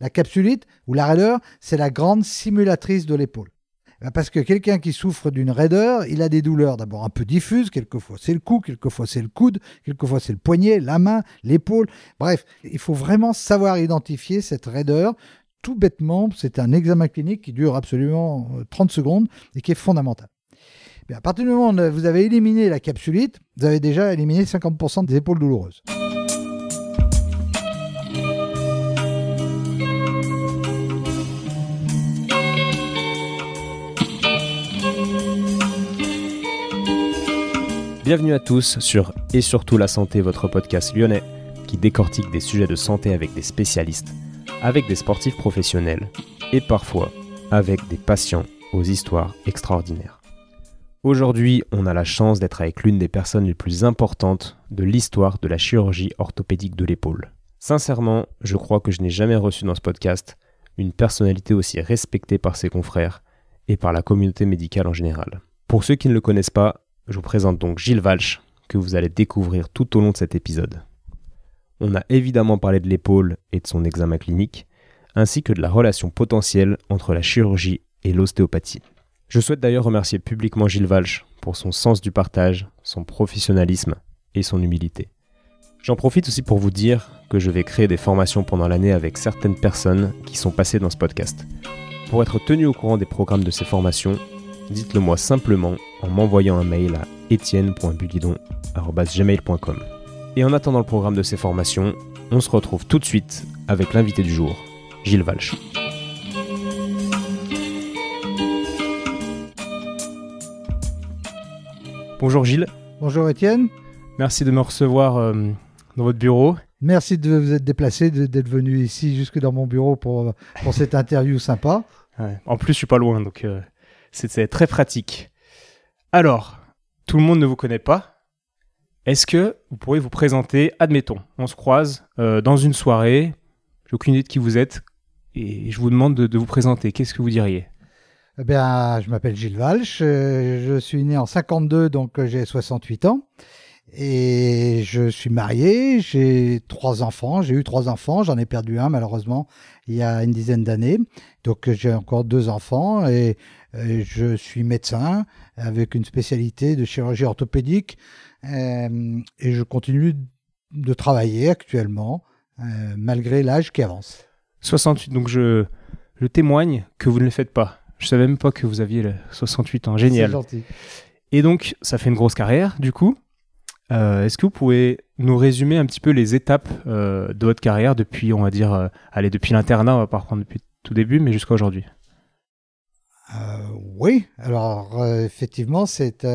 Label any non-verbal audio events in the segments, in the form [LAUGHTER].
La capsulite ou la raideur, c'est la grande simulatrice de l'épaule. Ben, parce que quelqu'un qui souffre d'une raideur, il a des douleurs d'abord un peu diffuses, quelquefois c'est le cou, quelquefois c'est le coude, quelquefois c'est le poignet, la main, l'épaule. Bref, il faut vraiment savoir identifier cette raideur. Tout bêtement, c'est un examen clinique qui dure absolument 30 euh, secondes et qui est fondamental. Mais à partir du moment où vous avez éliminé la capsulite, vous avez déjà éliminé 50% des épaules douloureuses. Bienvenue à tous sur Et surtout la santé, votre podcast lyonnais qui décortique des sujets de santé avec des spécialistes, avec des sportifs professionnels et parfois avec des patients aux histoires extraordinaires. Aujourd'hui, on a la chance d'être avec l'une des personnes les plus importantes de l'histoire de la chirurgie orthopédique de l'épaule. Sincèrement, je crois que je n'ai jamais reçu dans ce podcast une personnalité aussi respectée par ses confrères et par la communauté médicale en général. Pour ceux qui ne le connaissent pas, je vous présente donc Gilles Walsh, que vous allez découvrir tout au long de cet épisode. On a évidemment parlé de l'épaule et de son examen clinique, ainsi que de la relation potentielle entre la chirurgie et l'ostéopathie. Je souhaite d'ailleurs remercier publiquement Gilles Walsh pour son sens du partage, son professionnalisme et son humilité. J'en profite aussi pour vous dire que je vais créer des formations pendant l'année avec certaines personnes qui sont passées dans ce podcast. Pour être tenu au courant des programmes de ces formations, dites-le moi simplement en m'envoyant un mail à etienne.bulidon.gmail.com. Et en attendant le programme de ces formations, on se retrouve tout de suite avec l'invité du jour, Gilles Valch. Bonjour Gilles. Bonjour Étienne. Merci de me recevoir euh, dans votre bureau. Merci de vous être déplacé, d'être venu ici jusque dans mon bureau pour, pour cette interview sympa. En plus, je suis pas loin, donc euh, c'est très pratique. Alors, tout le monde ne vous connaît pas. Est-ce que vous pourriez vous présenter Admettons, on se croise euh, dans une soirée, j'ai aucune idée de qui vous êtes, et je vous demande de, vous présenter. Qu'est-ce que vous diriez? Eh bien, je m'appelle Gilles Walsh, euh, je suis né en 52, donc euh, j'ai 68 ans. Et je suis marié, j'ai trois enfants, j'ai eu trois enfants, j'en ai perdu un malheureusement il y a une dizaine d'années. Donc j'ai encore deux enfants et, je suis médecin avec une spécialité de chirurgie orthopédique euh, et je continue de travailler actuellement euh, malgré l'âge qui avance. 68, donc je, je témoigne que vous ne le faites pas. Je savais même pas que vous aviez 68 ans, génial. Gentil. Et donc ça fait une grosse carrière du coup. Euh, est-ce que vous pouvez nous résumer un petit peu les étapes euh, de votre carrière depuis, on va dire, euh, allez, depuis l'internat, on va pas reprendre depuis tout début, mais jusqu'à aujourd'hui? Oui, alors effectivement, c'est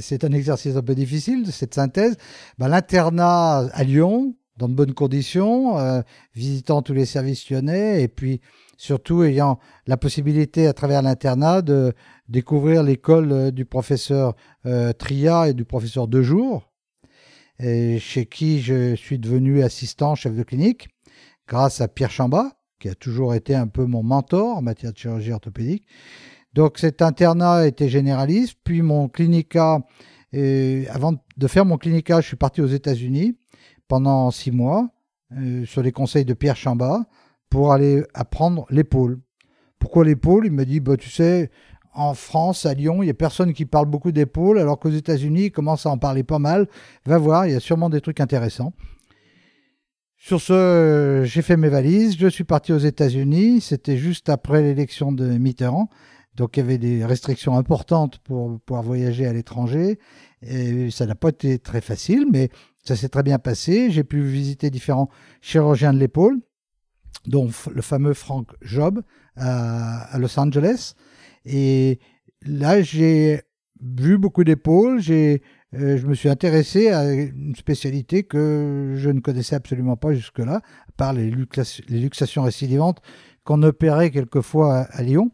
c'est un exercice un peu difficile, cette synthèse. Ben, l'internat à Lyon, dans de bonnes conditions, visitant tous les services lyonnais, et puis surtout ayant la possibilité à travers l'internat de découvrir l'école du professeur Tria et du professeur Dejour, chez qui je suis devenu assistant chef de clinique, grâce à Pierre Chamba, qui a toujours été un peu mon mentor en matière de chirurgie orthopédique. Donc cet internat était généraliste, puis mon clinica, avant de faire mon clinica, je suis parti aux États-Unis pendant six mois euh, sur les conseils de Pierre Chamba pour aller apprendre l'épaule. Pourquoi l'épaule? Il me dit, bah, tu sais, en France, à Lyon, il n'y a personne qui parle beaucoup d'épaules, alors qu'aux États-Unis, ils commencent à en parler pas mal. Va voir, il y a sûrement des trucs intéressants. Sur ce, j'ai fait mes valises, je suis parti aux États-Unis. C'était juste après l'élection de Mitterrand. Donc il y avait des restrictions importantes pour pouvoir voyager à l'étranger. Et ça n'a pas été très facile, mais ça s'est très bien passé. J'ai pu visiter différents chirurgiens de l'épaule, dont le fameux Frank Job à Los Angeles. Et là, j'ai vu beaucoup d'épaules, j'ai, euh, je me suis intéressé à une spécialité que je ne connaissais absolument pas jusque-là, à part les, luxations récidivantes qu'on opérait quelquefois à, Lyon.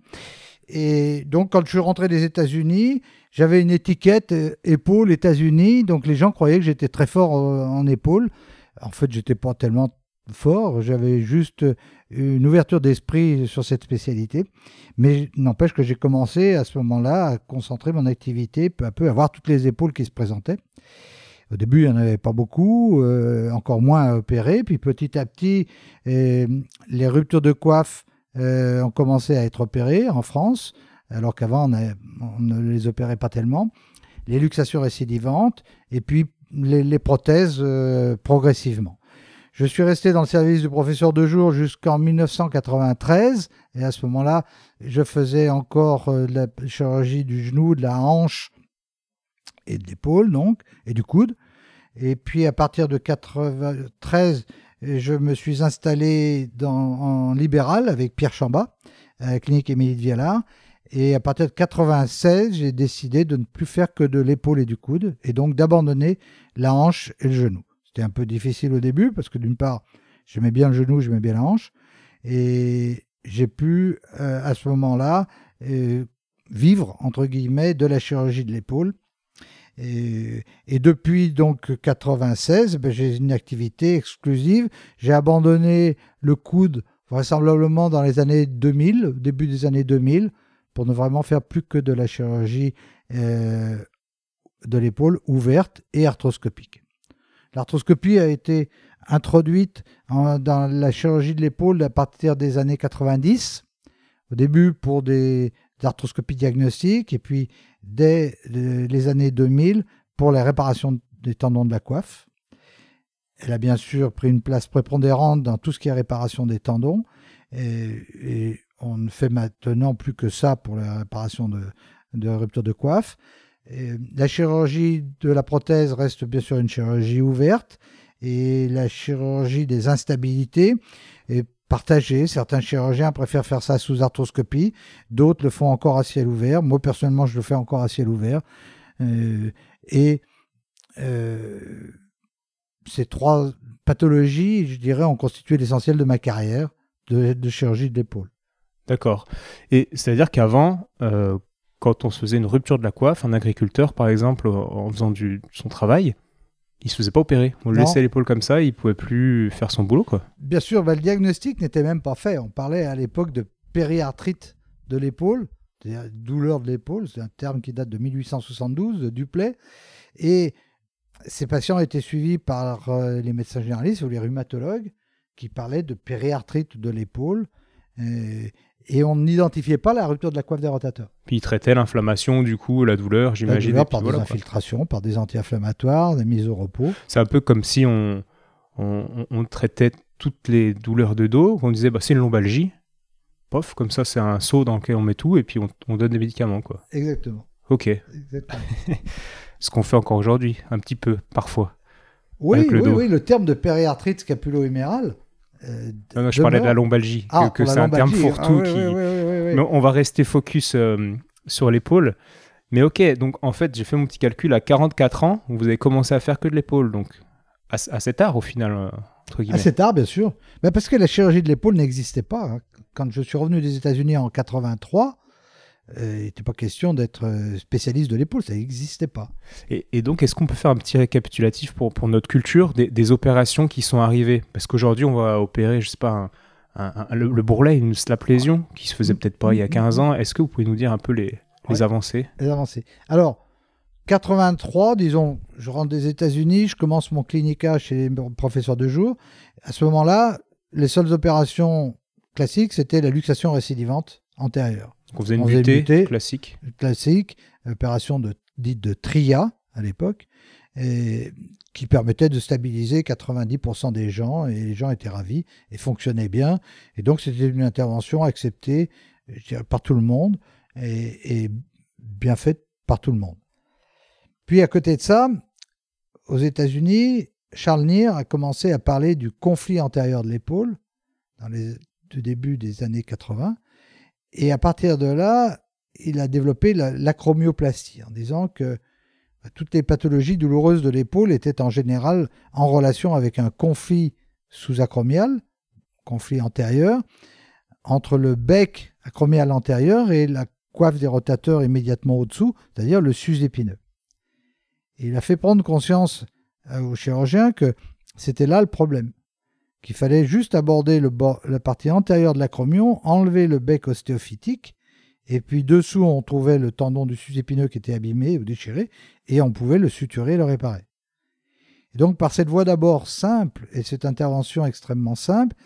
Et donc, quand je suis rentré des États-Unis, j'avais une étiquette euh, épaule États-Unis, donc les gens croyaient que j'étais très fort euh, en épaule. En fait, j'étais pas tellement fort, j'avais juste une ouverture d'esprit sur cette spécialité. Mais n'empêche que j'ai commencé à ce moment-là à concentrer mon activité peu à peu, à voir toutes les épaules qui se présentaient. Au début, il n'y en avait pas beaucoup, euh, encore moins à opérer. Puis petit à petit, euh, les ruptures de coiffe euh, ont commencé à être opérées en France, alors qu'avant, on, ne les opérait pas tellement. Les luxations récidivantes, et puis les, prothèses euh, progressivement. Je suis resté dans le service du professeur de jour jusqu'en 1993, et à ce moment-là, je faisais encore euh, la chirurgie du genou, de la hanche et de l'épaule, donc, et du coude. Et puis à partir de 93, je me suis installé en libéral avec Pierre Chambat, à la clinique Émilie de Vialard. Et à partir de 96, j'ai décidé de ne plus faire que de l'épaule et du coude, et donc d'abandonner la hanche et le genou. C'était un peu difficile au début, parce que d'une part, j'aimais bien le genou, j'aimais bien la hanche, et j'ai pu, euh, à ce moment-là, euh, vivre, entre guillemets, de la chirurgie de l'épaule. Et, depuis donc 96, ben, j'ai une activité exclusive. J'ai abandonné le coude vraisemblablement dans les années 2000, au début des années 2000, pour ne vraiment faire plus que de la chirurgie euh, de l'épaule ouverte et arthroscopique. L'arthroscopie a été introduite dans la chirurgie de l'épaule à partir des années 90, au début pour des arthroscopies diagnostiques, et puis dès le- les années 2000 pour la réparation des tendons de la coiffe. Elle a bien sûr pris une place prépondérante dans tout ce qui est réparation des tendons, et, on ne fait maintenant plus que ça pour la réparation de, de rupture de coiffe. La chirurgie de la prothèse reste bien sûr une chirurgie ouverte et la chirurgie des instabilités est partagée. Certains chirurgiens préfèrent faire ça sous arthroscopie, d'autres le font encore à ciel ouvert. Moi personnellement, je le fais encore à ciel ouvert. Euh, et euh, ces trois pathologies, je dirais, ont constitué l'essentiel de ma carrière de, de chirurgie de l'épaule. D'accord. Et c'est-à-dire qu'avant, euh, quand on se faisait une rupture de la coiffe, un agriculteur, par exemple, en faisant du, son travail, il se faisait pas opérer. On le Non. laissait l'épaule comme ça, il pouvait plus faire son boulot, quoi. Bien sûr, bah, le diagnostic n'était même pas fait. On parlait à l'époque de périarthrite de l'épaule, c'est-à-dire douleur de l'épaule, c'est un terme qui date de 1872, de Duplay. Et ces patients étaient suivis par euh, les médecins généralistes ou les rhumatologues qui parlaient de périarthrite de l'épaule. Et on n'identifiait pas la rupture de la coiffe des rotateurs. Puis il traitait l'inflammation, du coup, la douleur, La j'imagine. douleur par voilà, des quoi. infiltrations, par des anti-inflammatoires, des mises au repos. C'est un peu comme si on, on, on- on traitait toutes les douleurs de dos, on disait bah, c'est une lombalgie. Pof, comme ça, c'est un seau dans lequel on met tout et puis on, on donne des médicaments, quoi. Exactement. Ok. Exactement. [LAUGHS] Ce qu'on fait encore aujourd'hui, un petit peu, parfois. Oui, le oui, dos. oui, le terme de périarthrite scapulo-hémérale. Euh, Non, non, je parlais de la lombalgie, que- Ah, que, c'est un terme fourre-tout Ah, oui, qui. oui, oui, oui, oui, oui. Mais on va rester focus euh, sur l'épaule. Mais ok, donc en fait, j'ai fait mon petit calcul à 44 ans, vous avez commencé à faire que de l'épaule, donc assez, tard au final, euh, entre guillemets. Assez tard, bien sûr. Mais parce que la chirurgie de l'épaule n'existait pas. hein. Quand je suis revenu des États-Unis en 83, euh, il n'était pas question d'être euh, spécialiste de l'épaule, ça n'existait pas. Et, et donc, est-ce qu'on peut faire un petit récapitulatif pour, pour notre culture des, des opérations qui sont arrivées? Parce qu'aujourd'hui, on va opérer, je sais pas, un- un- un- le, le bourrelet, une slap lésion, qui se faisait peut-être pas il y a 15 ans. Est-ce que vous pouvez nous dire un peu les, les Ouais. avancées? Les avancées. Alors, 83, disons, je rentre des États-Unis, je commence mon clinica chez les professeurs de jour. À ce moment-là, les seules opérations classiques, c'était la luxation récidivante antérieure. Donc, on faisait une On faisait une butée butée. classique. classique, opération de, dite de TRIA à l'époque, qui permettait de stabiliser 90% des gens, et les gens étaient ravis et fonctionnaient bien. Et donc c'était une intervention acceptée je dirais, par tout le monde et, et bien faite par tout le monde. Puis à côté de ça, aux États-Unis, Charles Neer a commencé à parler du conflit antérieur de l'épaule dans les du début des années 80. Et à partir de là, il a développé la- l'acromioplastie en disant que bah, toutes les pathologies douloureuses de l'épaule étaient en général en relation avec un conflit sous-acromial, conflit antérieur, entre le bec acromial antérieur et la coiffe des rotateurs immédiatement au-dessous, c'est-à-dire le sus épineux. Il a fait prendre conscience euh, aux chirurgiens que c'était là le problème, qu'il fallait juste aborder la partie antérieure de l'acromion, enlever le bec ostéophytique, et puis dessous on trouvait le tendon du sus épineux qui était abîmé ou déchiré, et on pouvait le suturer et le réparer. Et donc, par cette voie d'abord simple et cette intervention extrêmement simple,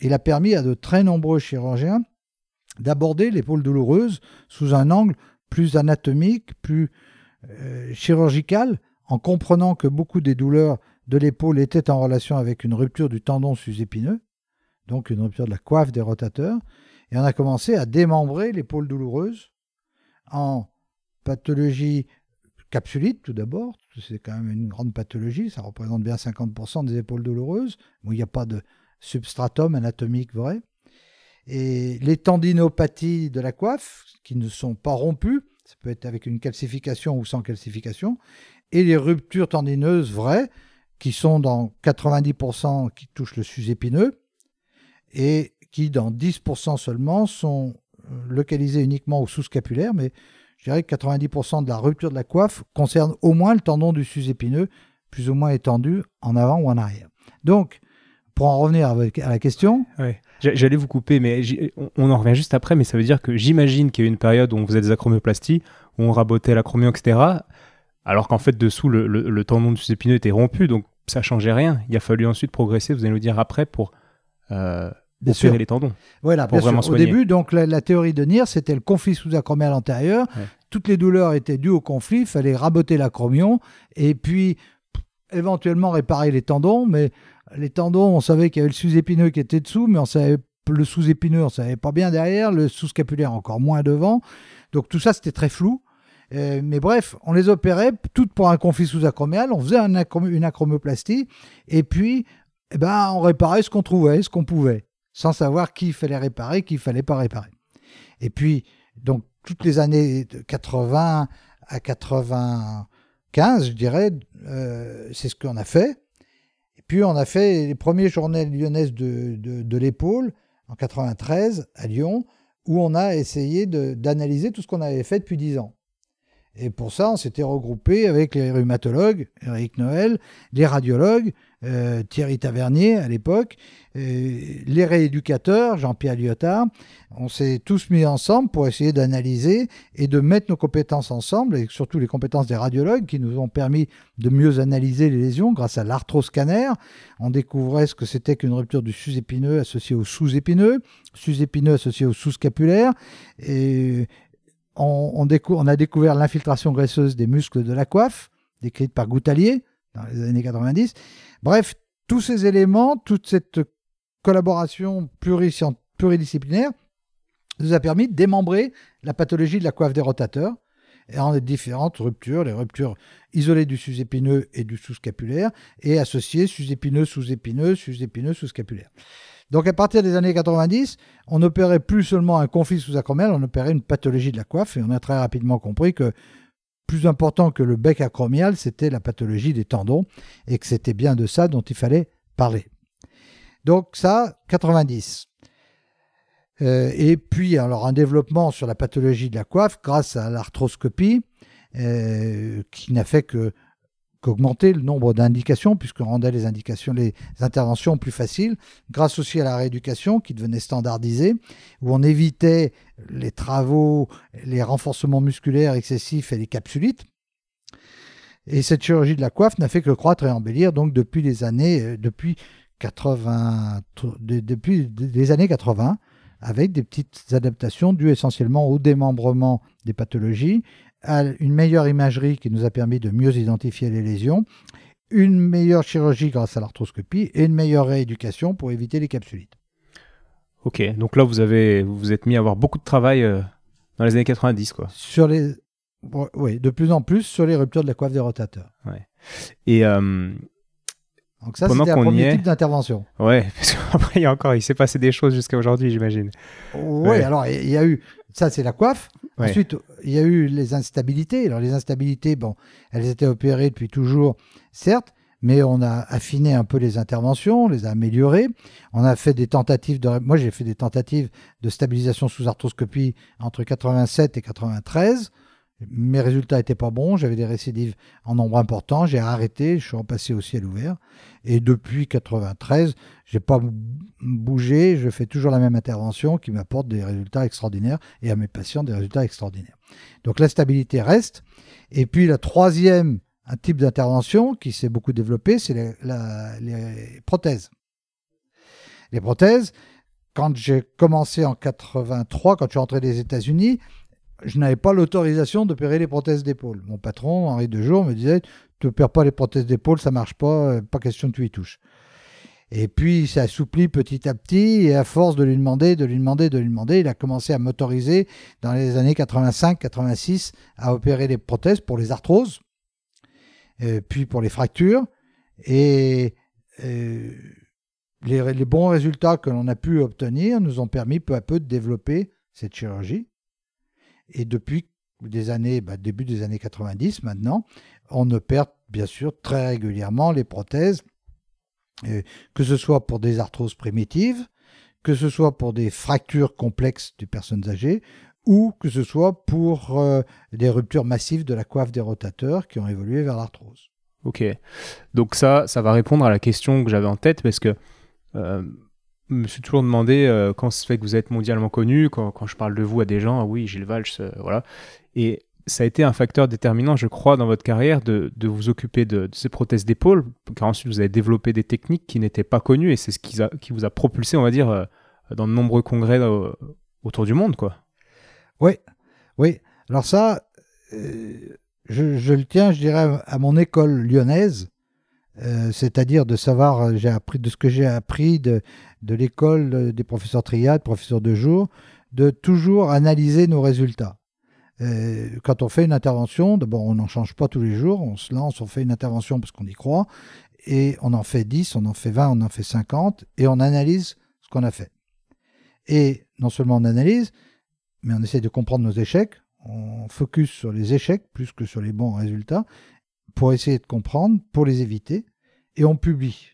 il a permis à de très nombreux chirurgiens d'aborder l'épaule douloureuse sous un angle plus anatomique, plus euh, chirurgical, en comprenant que beaucoup des douleurs de l'épaule étaient en relation avec une rupture du tendon sus-épineux, donc une rupture de la coiffe des rotateurs, et on a commencé à démembrer l'épaule douloureuse en pathologie capsulite tout d'abord, c'est quand même une grande pathologie, ça représente bien 50% des épaules douloureuses, où il n'y a pas de substratum anatomique vrai. Et les tendinopathies de la coiffe, qui ne sont pas rompues, ça peut être avec une calcification ou sans calcification, et les ruptures tendineuses vraies, qui sont dans 90% qui touchent le sus-épineux, et qui dans 10% seulement sont euh, localisées uniquement au sous-scapulaire, mais je dirais que 90% de la rupture de la coiffe concerne au moins le tendon du sus-épineux, plus ou moins étendu en avant ou en arrière. Donc, pour en revenir à la question. J'allais vous couper, mais on en revient juste après, mais ça veut dire que j'imagine qu'il y a eu une période où on faisait des acromioplasties, où on rabotait l'acromion, etc. Alors qu'en fait, dessous, le, tendon du sus-épineux était rompu, donc ça changeait rien. Il a fallu ensuite progresser, vous allez nous dire après, pour euh, les tendons. Voilà, pour vraiment Au début, donc la, théorie de Nier, c'était le conflit sous-acromial antérieur. Toutes les douleurs étaient dues au conflit, il fallait raboter l'acromion et puis éventuellement réparer les tendons, mais les tendons, on savait qu'il y avait le sous-épineux qui était dessous, mais on savait le sous-épineux, on savait pas bien derrière, le sous-scapulaire encore moins devant. Donc tout ça, c'était très flou. Euh, mais bref, on les opérait toutes pour un conflit sous-acromial, on faisait un une acromioplastie, et puis eh ben, on réparait ce qu'on trouvait, ce qu'on pouvait sans savoir qui fallait réparer, qui fallait pas réparer. Et puis, donc, toutes les années de 80 à 95, je dirais, euh, c'est ce qu'on a fait. Et puis, on a fait les premières journées lyonnaises de, de, l'épaule en 93 à Lyon, où on a essayé d'analyser tout ce qu'on avait fait depuis 10 ans. Et pour ça, on s'était regroupé avec les rhumatologues, Eric Noël, les radiologues, euh, Thierry Tavernier à l'époque, les rééducateurs, Jean-Pierre Lyotard. On s'est tous mis ensemble pour essayer d'analyser et de mettre nos compétences ensemble, et surtout les compétences des radiologues qui nous ont permis de mieux analyser les lésions grâce à l'arthroscanner. On découvrait ce que c'était qu'une rupture du sus-épineux associée au sous-épineux, sus-épineux associé au sous-scapulaire, et on, a découvert l'infiltration graisseuse des muscles de la coiffe, décrite par Gouttalier dans les années 90. Bref, tous ces éléments, toute cette collaboration pluridisciplinaire nous a permis de démembrer la pathologie de la coiffe des rotateurs en différentes ruptures, les ruptures isolées du sus-épineux et du sous-scapulaire, et associées sus-épineux, sous-épineux, sus-épineux, sous-scapulaire. Donc à partir des années 90, on n'opérait plus seulement un conflit sous-acromial, on opérait une pathologie de la coiffe et on a très rapidement compris que plus important que le bec acromial, c'était la pathologie des tendons et que c'était bien de ça dont il fallait parler. Donc ça, 90. Euh, et puis alors un développement sur la pathologie de la coiffe grâce à l'arthroscopie euh, qui n'a fait que qu'augmenter le nombre d'indications, puisqu'on rendait les indications, les interventions plus faciles, grâce aussi à la rééducation qui devenait standardisée, où on évitait les travaux, les renforcements musculaires excessifs et les capsulites. Et cette chirurgie de la coiffe n'a fait que croître et embellir donc depuis les années, euh, depuis 80, depuis les années 80, avec des petites adaptations dues essentiellement au démembrement des pathologies une meilleure imagerie qui nous a permis de mieux identifier les lésions, une meilleure chirurgie grâce à l'arthroscopie et une meilleure rééducation pour éviter les capsulites. Ok, donc là vous avez vous, vous êtes mis à avoir beaucoup de travail euh, dans les années 90 quoi. Sur les oui, de plus en plus sur les ruptures de la coiffe des rotateurs. Ouais. Et euh, donc ça, c'était un premier type d'intervention. Ouais, [LAUGHS] parce qu'après, il y a encore, il s'est passé des choses jusqu'à aujourd'hui, j'imagine. Oui, alors il y a eu, ça c'est la coiffe. Ensuite, il y a eu les instabilités. Alors les instabilités, bon, elles étaient opérées depuis toujours, certes, mais on a affiné un peu les interventions, on les a améliorées. On a fait des tentatives de, moi j'ai fait des tentatives de stabilisation sous arthroscopie entre 87 et 93 mes résultats n'étaient pas bons, j'avais des récidives en nombre important, j'ai arrêté, je suis repassé au ciel ouvert. Et depuis 93, j'ai pas bougé, je fais toujours la même intervention qui m'apporte des résultats extraordinaires et à mes patients des résultats extraordinaires. Donc la stabilité reste. Et puis la troisième un type d'intervention qui s'est beaucoup développé, c'est les, prothèses. Les prothèses, quand j'ai commencé en 83, quand je suis rentré des États-Unis, je n'avais pas l'autorisation d'opérer les prothèses d'épaule. Mon patron, Henri Dejour, me disait Tu n'opères pas les prothèses d'épaule, ça marche pas, pas question que tu y touches. Et puis, il s'est assoupli petit à petit, et à force de lui demander, de lui demander, de lui demander, il a commencé à m'autoriser dans les années 85-86 à opérer les prothèses pour les arthroses, euh, puis pour les fractures. Et euh, les, bons résultats que l'on a pu obtenir nous ont permis peu à peu de développer cette chirurgie. Et depuis des années, bah, début des années 90 maintenant, on opère bien sûr très régulièrement les prothèses que ce soit pour des arthroses primitives, que ce soit pour des fractures complexes des personnes âgées, ou que ce soit pour euh, des ruptures massives de la coiffe des rotateurs qui ont évolué vers l'arthrose. Ok, donc ça, ça va répondre à la question que j'avais en tête parce que euh, me suis toujours demandé euh, quand ça fait que vous êtes mondialement connu, quand, je parle de vous à des gens, ah oui, Gilles Valls, voilà. Et ça a été un facteur déterminant, je crois, dans votre carrière de, vous occuper de, ces prothèses d'épaule, car ensuite vous avez développé des techniques qui n'étaient pas connues et c'est ce qui, qui, vous a propulsé, on va dire, euh, dans de nombreux congrès euh, autour du monde, quoi. Oui, oui. Alors ça, euh, je, le tiens, je dirais, à mon école lyonnaise, c'est-à-dire de savoir, j'ai appris de ce que j'ai appris de, de l'école des professeurs triades, professeurs de jour, de toujours analyser nos résultats. Euh, quand on fait une intervention, d'abord on n'en change pas tous les jours, on se lance, on fait une intervention parce qu'on y croit, et on en fait 10, on en fait 20, on en fait 50, et on analyse ce qu'on a fait. Et non seulement on analyse, mais on essaie de comprendre nos échecs, on focus sur les échecs plus que sur les bons résultats, pour essayer de comprendre, pour les éviter, et on publie.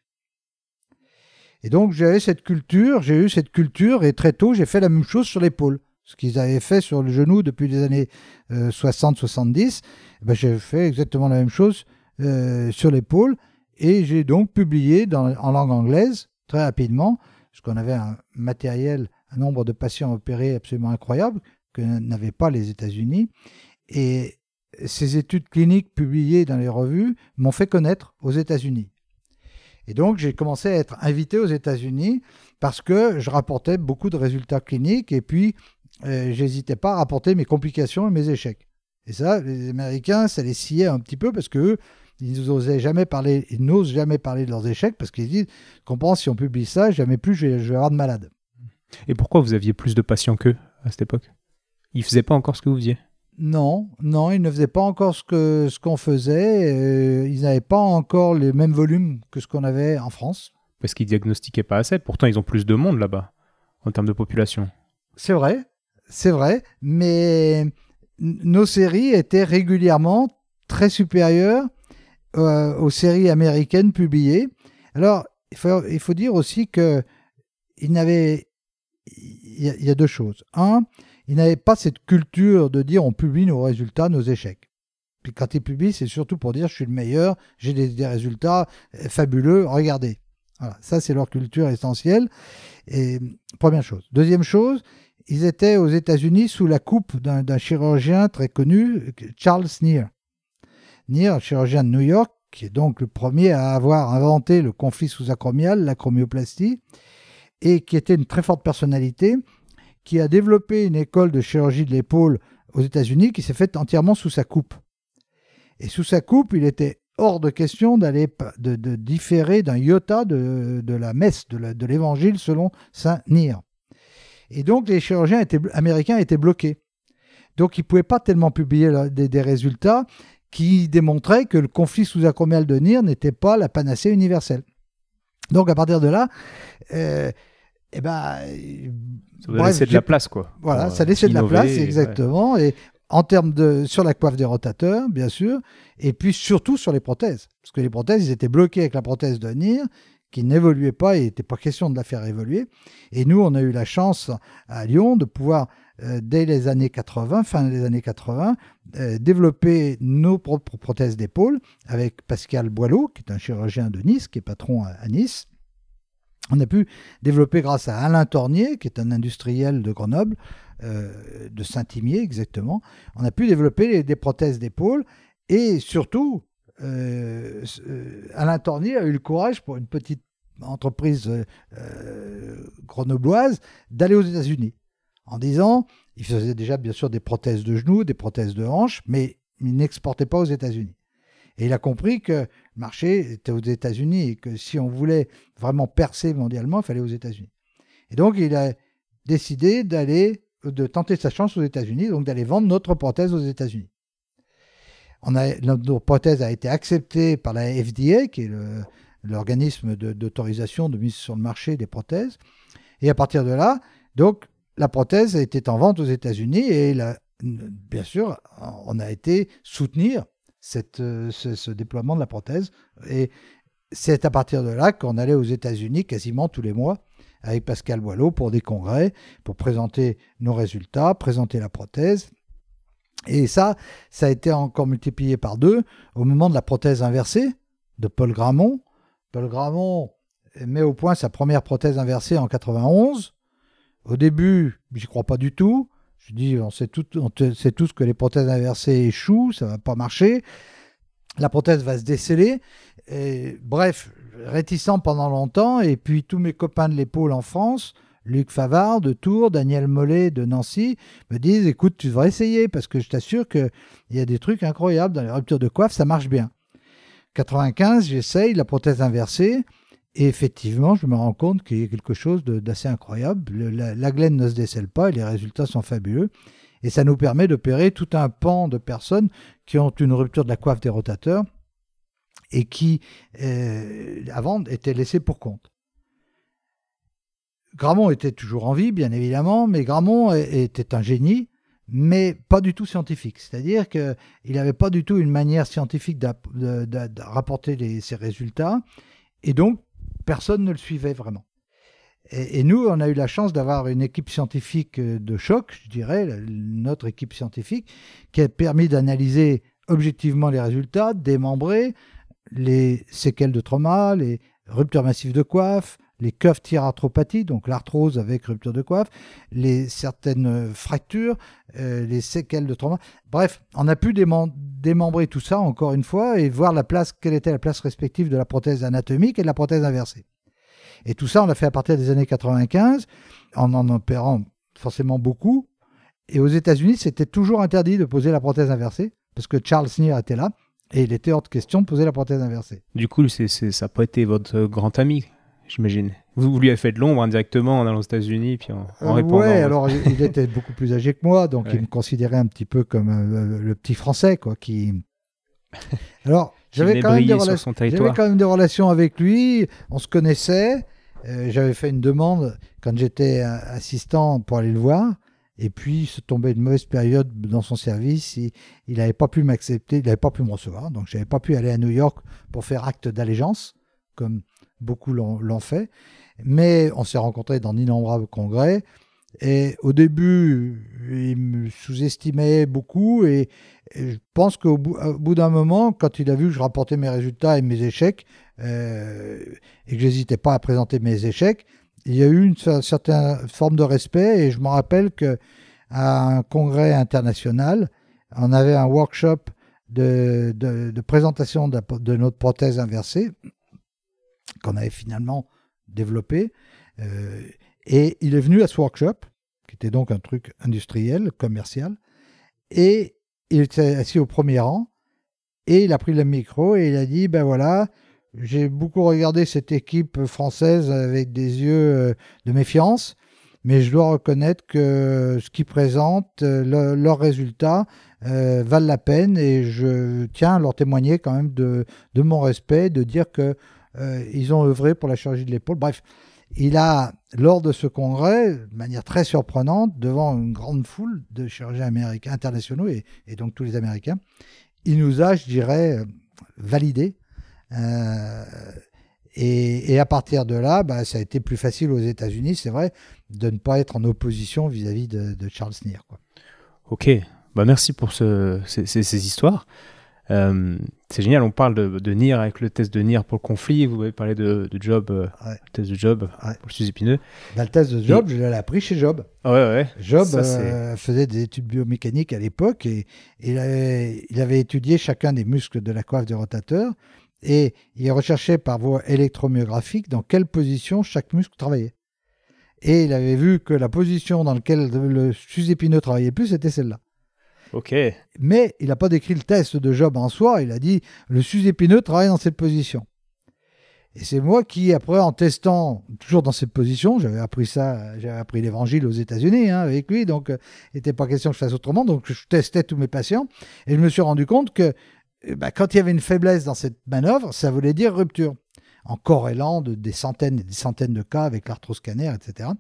Et donc j'avais cette culture, j'ai eu cette culture, et très tôt j'ai fait la même chose sur l'épaule ce qu'ils avaient fait sur le genou depuis les années 60-70, euh, ben j'ai fait exactement la même chose euh, sur l'épaule et j'ai donc publié en langue anglaise très rapidement, parce qu'on avait un matériel, un nombre de patients opérés absolument incroyable que n'avaient pas les États-Unis. Et ces études cliniques publiées dans les revues m'ont fait connaître aux États-Unis. Et donc j'ai commencé à être invité aux États-Unis parce que je rapportais beaucoup de résultats cliniques et puis euh, j'hésitais pas à rapporter mes complications et mes échecs. Et ça, les Américains, ça les sciait un petit peu parce que ils n'osaient jamais parler, ils n'osent jamais parler de leurs échecs parce qu'ils disent qu'on si on publie ça, jamais plus je vais, avoir de malade. Et pourquoi vous aviez plus de patients qu'eux à cette époque? Ils faisaient pas encore ce que vous faisiez? Non, non, ils ne faisaient pas encore ce que ce qu'on faisait. Euh, ils n'avaient pas encore les mêmes volumes que ce qu'on avait en France. Parce qu'ils diagnostiquaient pas assez. Pourtant, ils ont plus de monde là-bas en termes de population. C'est vrai, c'est vrai, mais nos séries étaient régulièrement très supérieures euh, aux séries américaines publiées. Alors, il faut, il faut dire aussi que il n'avait, il y, a deux choses. Un, il n'avait pas cette culture de dire on publie nos résultats, nos échecs. Puis quand il publie, c'est surtout pour dire je suis le meilleur, j'ai des, résultats fabuleux, regardez. Voilà, ça c'est leur culture essentielle. Et première chose. Deuxième chose, ils étaient aux États-Unis sous la coupe d'un chirurgien très connu, Charles Neer. Neer, chirurgien de New York, qui est donc le premier à avoir inventé le conflit sous-acromial, la chromioplastie, et qui était une très forte personnalité, qui a développé une école de chirurgie de l'épaule aux États-Unis qui s'est faite entièrement sous sa coupe. Et sous sa coupe, il était hors de question d'aller de, différer d'un iota de, la messe, de l'évangile selon Saint Neer. Et donc, les chirurgiens américains étaient bloqués. Donc, ils ne pouvaient pas tellement publier des, résultats qui démontraient que le conflit sous-acromial de Nir n'était pas la panacée universelle. Donc, à partir de là, euh, eh ben, ça laissait de la place, quoi. Voilà, ça laissait de la place, exactement. Et en termes de sur la coiffe des rotateurs, bien sûr, et puis surtout sur les prothèses, parce que les prothèses, ils étaient bloqués avec la prothèse de Nir, qui n'évoluait pas et il n'était pas question de la faire évoluer. Et nous, on a eu la chance à Lyon de pouvoir, euh, dès les années 80, fin des années 80, euh, développer nos propres prothèses d'épaule avec Pascal Boileau, qui est un chirurgien de Nice, qui est patron à, Nice. On a pu développer grâce à Alain Tornier, qui est un industriel de Grenoble, euh, de Saint-Imier exactement, on a pu développer des prothèses d'épaule. Et surtout euh, Alain Tornier a eu le courage pour une petite entreprise grenobloise d'aller aux États-Unis. En disant il faisait déjà bien sûr des prothèses de genoux, des prothèses de hanches, mais il n'exportait pas aux États-Unis. Et il a compris que marché était aux États-Unis et que si on voulait vraiment percer mondialement, il fallait aux États-Unis. Et donc il a décidé d'aller, de tenter sa chance aux États-Unis, donc d'aller vendre notre prothèse aux États-Unis. notre prothèse a été acceptée par la FDA, qui est l'organisme d'autorisation de, mise sur le marché des prothèses. Et à partir de là, donc, la prothèse était en vente aux États-Unis et bien sûr, on a été soutenir cette, ce, déploiement de la prothèse. Et c'est à partir de là qu'on allait aux États-Unis quasiment tous les mois avec Pascal Boileau pour des congrès, pour présenter nos résultats, présenter la prothèse. Et ça, ça a été encore multiplié par deux au moment de la prothèse inversée de Paul Gramont. Paul Gramont met au point sa première prothèse inversée en 91. Au début, j'y crois pas du tout. Je dis, on sait, tout, on sait tous que les prothèses inversées échouent, ça va pas marcher. La prothèse va se déceler. Bref, réticent pendant longtemps. Et puis tous mes copains de l'épaule en France, Luc Favard de Tours, Daniel Mollet de Nancy, me disent, écoute, tu devrais essayer parce que je t'assure qu'il y a des trucs incroyables dans les ruptures de coiffe, ça marche bien. 95, j'essaye la prothèse inversée. Et effectivement, je me rends compte qu'il y a quelque chose d'assez incroyable. la, la, glaine ne se décèle pas et les résultats sont fabuleux. Et ça nous permet d'opérer tout un pan de personnes qui ont une rupture de la coiffe des rotateurs et qui, euh, avant, étaient laissées pour compte. Gramont était toujours en vie, bien évidemment, mais Gramont était un génie, mais pas du tout scientifique. C'est-à-dire qu'il n'avait pas du tout une manière scientifique de, rapporter ses résultats, et donc personne ne le suivait vraiment. Et, nous, on a eu la chance d'avoir une équipe scientifique euh, de choc, je dirais, notre équipe scientifique, qui a permis d'analyser objectivement les résultats, démembrer les séquelles de trauma, les ruptures massives de coiffe, les cuffs thyratropathies, donc l'arthrose avec rupture de coiffe, les certaines fractures, euh, les séquelles de trauma. Bref, on a pu démembrer tout ça encore une fois et voir la place, quelle était la place respective de la prothèse anatomique et de la prothèse inversée. Et tout ça, on l'a fait à partir des années 95, en en opérant forcément beaucoup. Et aux États-Unis, c'était toujours interdit de poser la prothèse inversée, parce que Charles Sneer était là, et il était hors de question de poser la prothèse inversée. Du coup, ça n'a pas été votre grand ami, j'imagine. Vous, lui avez fait de l'ombre indirectement en allant aux États-Unis, puis en, en euh, répondant. Ouais, alors il était beaucoup plus âgé que moi, donc il me considérait un petit peu comme euh, le petit Français, quoi, qui. [LAUGHS] Alors, j'avais quand, même des relations, j'avais quand même des relations avec lui, on se connaissait. Euh, j'avais fait une demande quand j'étais assistant pour aller le voir. Et puis, se tombait une mauvaise période dans son service. Il n'avait pas pu m'accepter, il n'avait pas pu me recevoir. Donc, je n'avais pas pu aller à New York pour faire acte d'allégeance, comme beaucoup l'ont fait. Mais on s'est rencontrés dans d'innombrables congrès. Et au début, il me sous-estimait beaucoup. Et, je pense qu'au bout, d'un moment, quand il a vu que je rapportais mes résultats et mes échecs, euh, et que j'hésitais pas à présenter mes échecs, il y a eu une certaine forme de respect. Et je me rappelle que à un congrès international, on avait un workshop de, présentation de, de, notre prothèse inversée qu'on avait finalement développé. Euh, et il est venu à ce workshop, qui était donc un truc industriel, commercial, et il était assis au premier rang, et il a pris le micro et il a dit, ben voilà, j'ai beaucoup regardé cette équipe française avec des yeux euh, de méfiance, mais je dois reconnaître que ce qu'ils présentent, euh, leurs résultats, valent la peine et je tiens à leur témoigner quand même de mon respect, de dire que ils ont œuvré pour la chirurgie de l'épaule. Bref, il a, lors de ce congrès, de manière très surprenante, devant une grande foule de chirurgiens américains internationaux et, donc tous les Américains, il nous a, je dirais, validé. Euh, et, à partir de là, bah, ça a été plus facile aux États-Unis, c'est vrai, de ne pas être en opposition vis-à-vis de, Charles Sneer. Quoi. Ok, bah merci pour ces, histoires. Euh, c'est génial, on parle de, de NIR avec le test de NIR pour le conflit, vous avez parlé de, de Job, euh, Ouais. le test de Job Ouais. pour le sus-épineux. Bah, le test de Job, je l'ai appris chez Job. Ah ouais, ouais. Job Ça, euh, faisait des études biomécaniques à l'époque et il avait, il avait étudié chacun des muscles de la coiffe du rotateur et il recherchait par voie électromyographique dans quelle position chaque muscle travaillait. Et il avait vu que la position dans laquelle le sus-épineux travaillait le plus, c'était celle-là. Mais il n'a pas décrit le test de Job en soi, il a dit le sus-épineux travaille dans cette position. Et c'est moi qui, après, en testant toujours dans cette position, j'avais appris ça, j'avais appris l'évangile aux États-Unis hein, avec lui, donc euh, il n'était pas question que je fasse autrement, donc je testais tous mes patients, et je me suis rendu compte que euh, bah, quand il y avait une faiblesse dans cette manœuvre, ça voulait dire rupture, en corrélant de, des centaines et des centaines de cas avec l'arthroscanner, etc.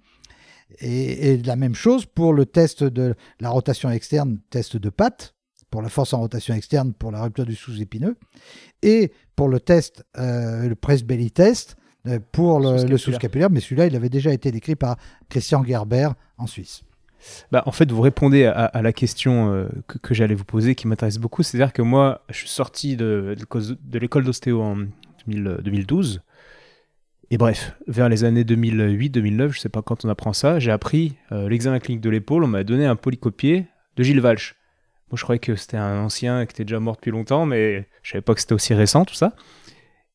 Et, et la même chose pour le test de la rotation externe, test de patte, pour la force en rotation externe pour la rupture du sous-épineux, et pour le test, euh, le press belly test, euh, pour le, le Sous-scapulaire. mais celui-là, il avait déjà été décrit par Christian Gerber en Suisse. Bah, en fait, vous répondez à, à la question euh, que, que j'allais vous poser, qui m'intéresse beaucoup. C'est-à-dire que moi, je suis sorti de, de cause- de l'école d'ostéo en 2000 2012. Et bref, vers les années 2008-2009, je sais pas quand on apprend ça, j'ai appris euh, l'examen clinique de l'épaule. On m'a donné un polycopier de Gilles Valch. Moi, je croyais que c'était un ancien qui était déjà mort depuis longtemps, mais je savais pas que c'était aussi récent, tout ça.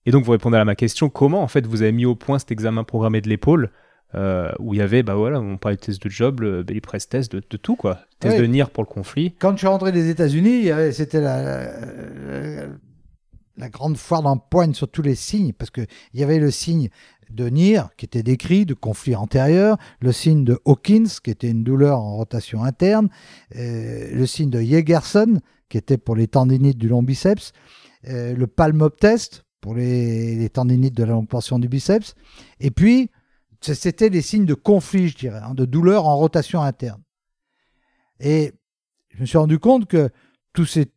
Et donc, vous répondez à ma question comment, en fait, vous avez mis au point cet examen programmé de l'épaule euh, où il y avait, bah voilà, on parlait de test de job, le belly press test, de, de tout quoi. Test Oui. de NIR pour le conflit. Quand je suis rentré des États-Unis, c'était la, la, la grande foire d'empoigne sur tous les signes, parce qu'il y avait le signe de NIR qui était décrit, de conflit antérieur, le signe de Hawkins qui était une douleur en rotation interne, euh, le signe de Yegerson qui était pour les tendinites du long biceps, euh, le palm up test pour les, tendinites de la longue portion du biceps, et puis c'était les signes de conflit, je dirais, hein, de douleur en rotation interne. Et je me suis rendu compte que tous ces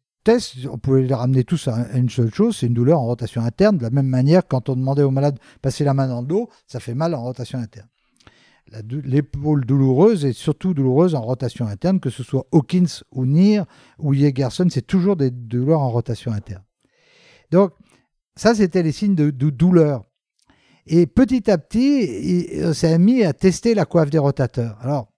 on pouvait les ramener tous à une seule chose, c'est une douleur en rotation interne. De la même manière, quand on demandait au malade de passer la main dans le dos, ça fait mal en rotation interne. L'épaule douloureuse est surtout douloureuse en rotation interne, que ce soit Hawkins ou Neer ou Yegerson, c'est toujours des douleurs en rotation interne. Donc, ça, c'était les signes de, douleur. Et petit à petit, on s'est mis à tester la coiffe des rotateurs. Alors,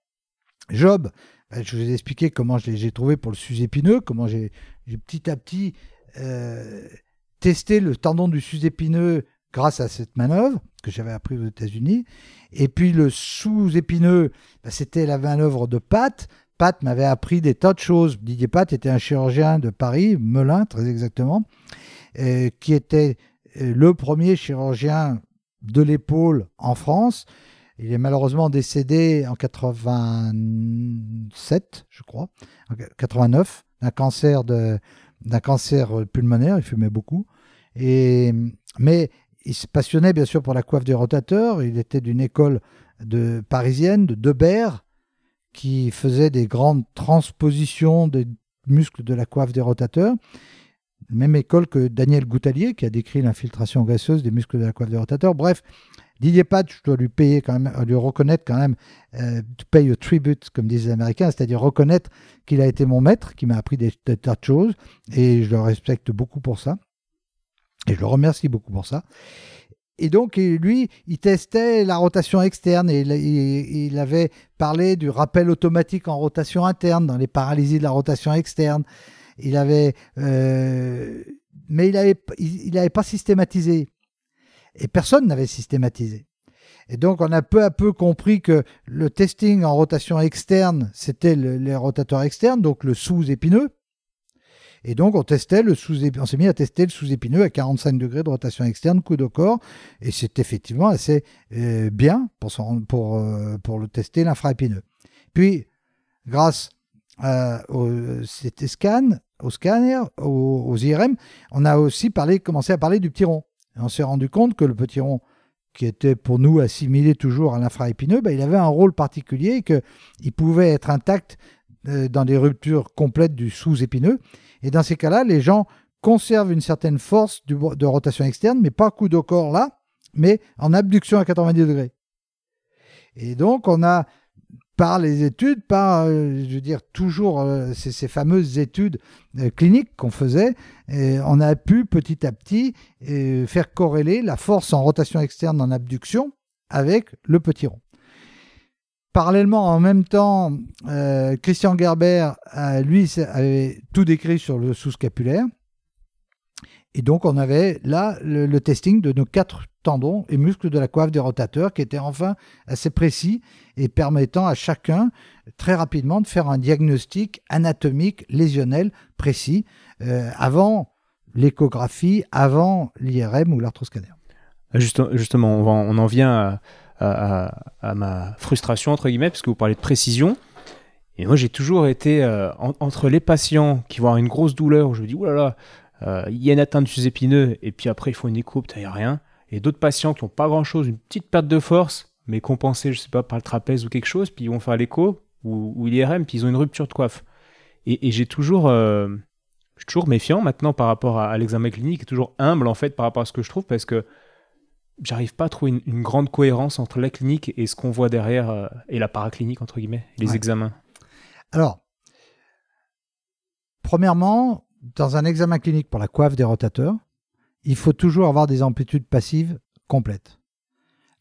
Job, ben, je vous ai expliqué comment je j'ai trouvé pour le sus-épineux, comment j'ai j'ai petit à petit euh, testé le tendon du sus-épineux grâce à cette manœuvre que j'avais appris aux États-Unis. Et puis le sous-épineux, ben, c'était la manœuvre de Pat. Pat m'avait appris des tas de choses. Didier Pat était un chirurgien de Paris, Melun très exactement, euh, qui était euh, le premier chirurgien de l'épaule en France. Il est malheureusement décédé en 87, je crois, en 89, d'un cancer cancer pulmonaire. Il fumait beaucoup, et mais il se passionnait bien sûr pour la coiffe des rotateurs. Il était d'une école de parisienne de Debert qui faisait des grandes transpositions des muscles de la coiffe des rotateurs. Même école que Daniel Goutalier, qui a décrit l'infiltration gazeuse des muscles de la coiffe des rotateurs. Bref, Didier Pat, je dois lui payer quand même, lui reconnaître quand même, euh, pay a tribute, comme disent les Américains, c'est-à-dire reconnaître qu'il a été mon maître, qui m'a appris des, tas de choses, et je le respecte beaucoup pour ça. Et je le remercie beaucoup pour ça. Et donc, lui, il testait la rotation externe et il, avait parlé du rappel automatique en rotation interne dans les paralysies de la rotation externe. Il avait, euh, mais il n'avait pas systématisé. Et personne n'avait systématisé. Et donc, on a peu à peu compris que le testing en rotation externe, c'était le- les rotateurs externes, donc le sous-épineux. Et donc, on testait le sous on s'est mis à tester le sous-épineux à 45 degrés de rotation externe, coude au corps. Et c'est effectivement assez euh, bien pour, pour, euh, pour le tester l'infraépineux. Puis, grâce euh, au CT scan, scanner, aux, aux IRM, on a aussi parlé, commencé à parler du petit rond. On s'est rendu compte que le petit rond, qui était pour nous assimilé toujours à l'infraépineux, ben, il avait un rôle particulier et qu'il pouvait être intact euh, dans des ruptures complètes du sous-épineux. Et dans ces cas-là, les gens conservent une certaine force de rotation externe, mais pas coup de corps là, mais en abduction à 90 degrés. Et donc, on a par les études, par, euh, je veux dire, toujours euh, ces, fameuses études euh, cliniques qu'on faisait, on a pu petit à petit faire corréler la force en rotation externe en abduction avec le petit rond. Parallèlement, en même temps, Christian Gerber, lui, avait tout décrit sur le sous-scapulaire. Et donc, on avait là le testing de nos quatre tendons et muscles de la coiffe des rotateurs qui était enfin assez précis et permettant à chacun très rapidement de faire un diagnostic anatomique lésionnel précis euh, avant l'échographie, avant l'IRM ou l'arthroscanner. Juste- justement, on, en vient à, ma frustration, entre guillemets, parce que vous parlez de précision. Et moi, j'ai toujours été euh, en- entre les patients qui vont avoir une grosse douleur, où je me dis, oulala, euh, il y a une atteinte du épineux, et puis après, il faut une écho, il n'y a rien. Et d'autres patients qui n'ont pas grand-chose, une petite perte de force, mais compensée, je sais pas, par le trapèze ou quelque chose, puis ils vont faire l'écho ou, ou l'IRM, puis ils ont une rupture de coiffe. Et, et j'ai toujours... euh, je suis toujours méfiant maintenant par rapport à, à l'examen clinique, et toujours humble en fait par rapport à ce que je trouve, parce que j'arrive pas à trouver une, une grande cohérence entre la clinique et ce qu'on voit derrière euh, et la paraclinique entre guillemets, les Ouais. examens. Alors, premièrement, dans un examen clinique pour la coiffe des rotateurs, il faut toujours avoir des amplitudes passives complètes.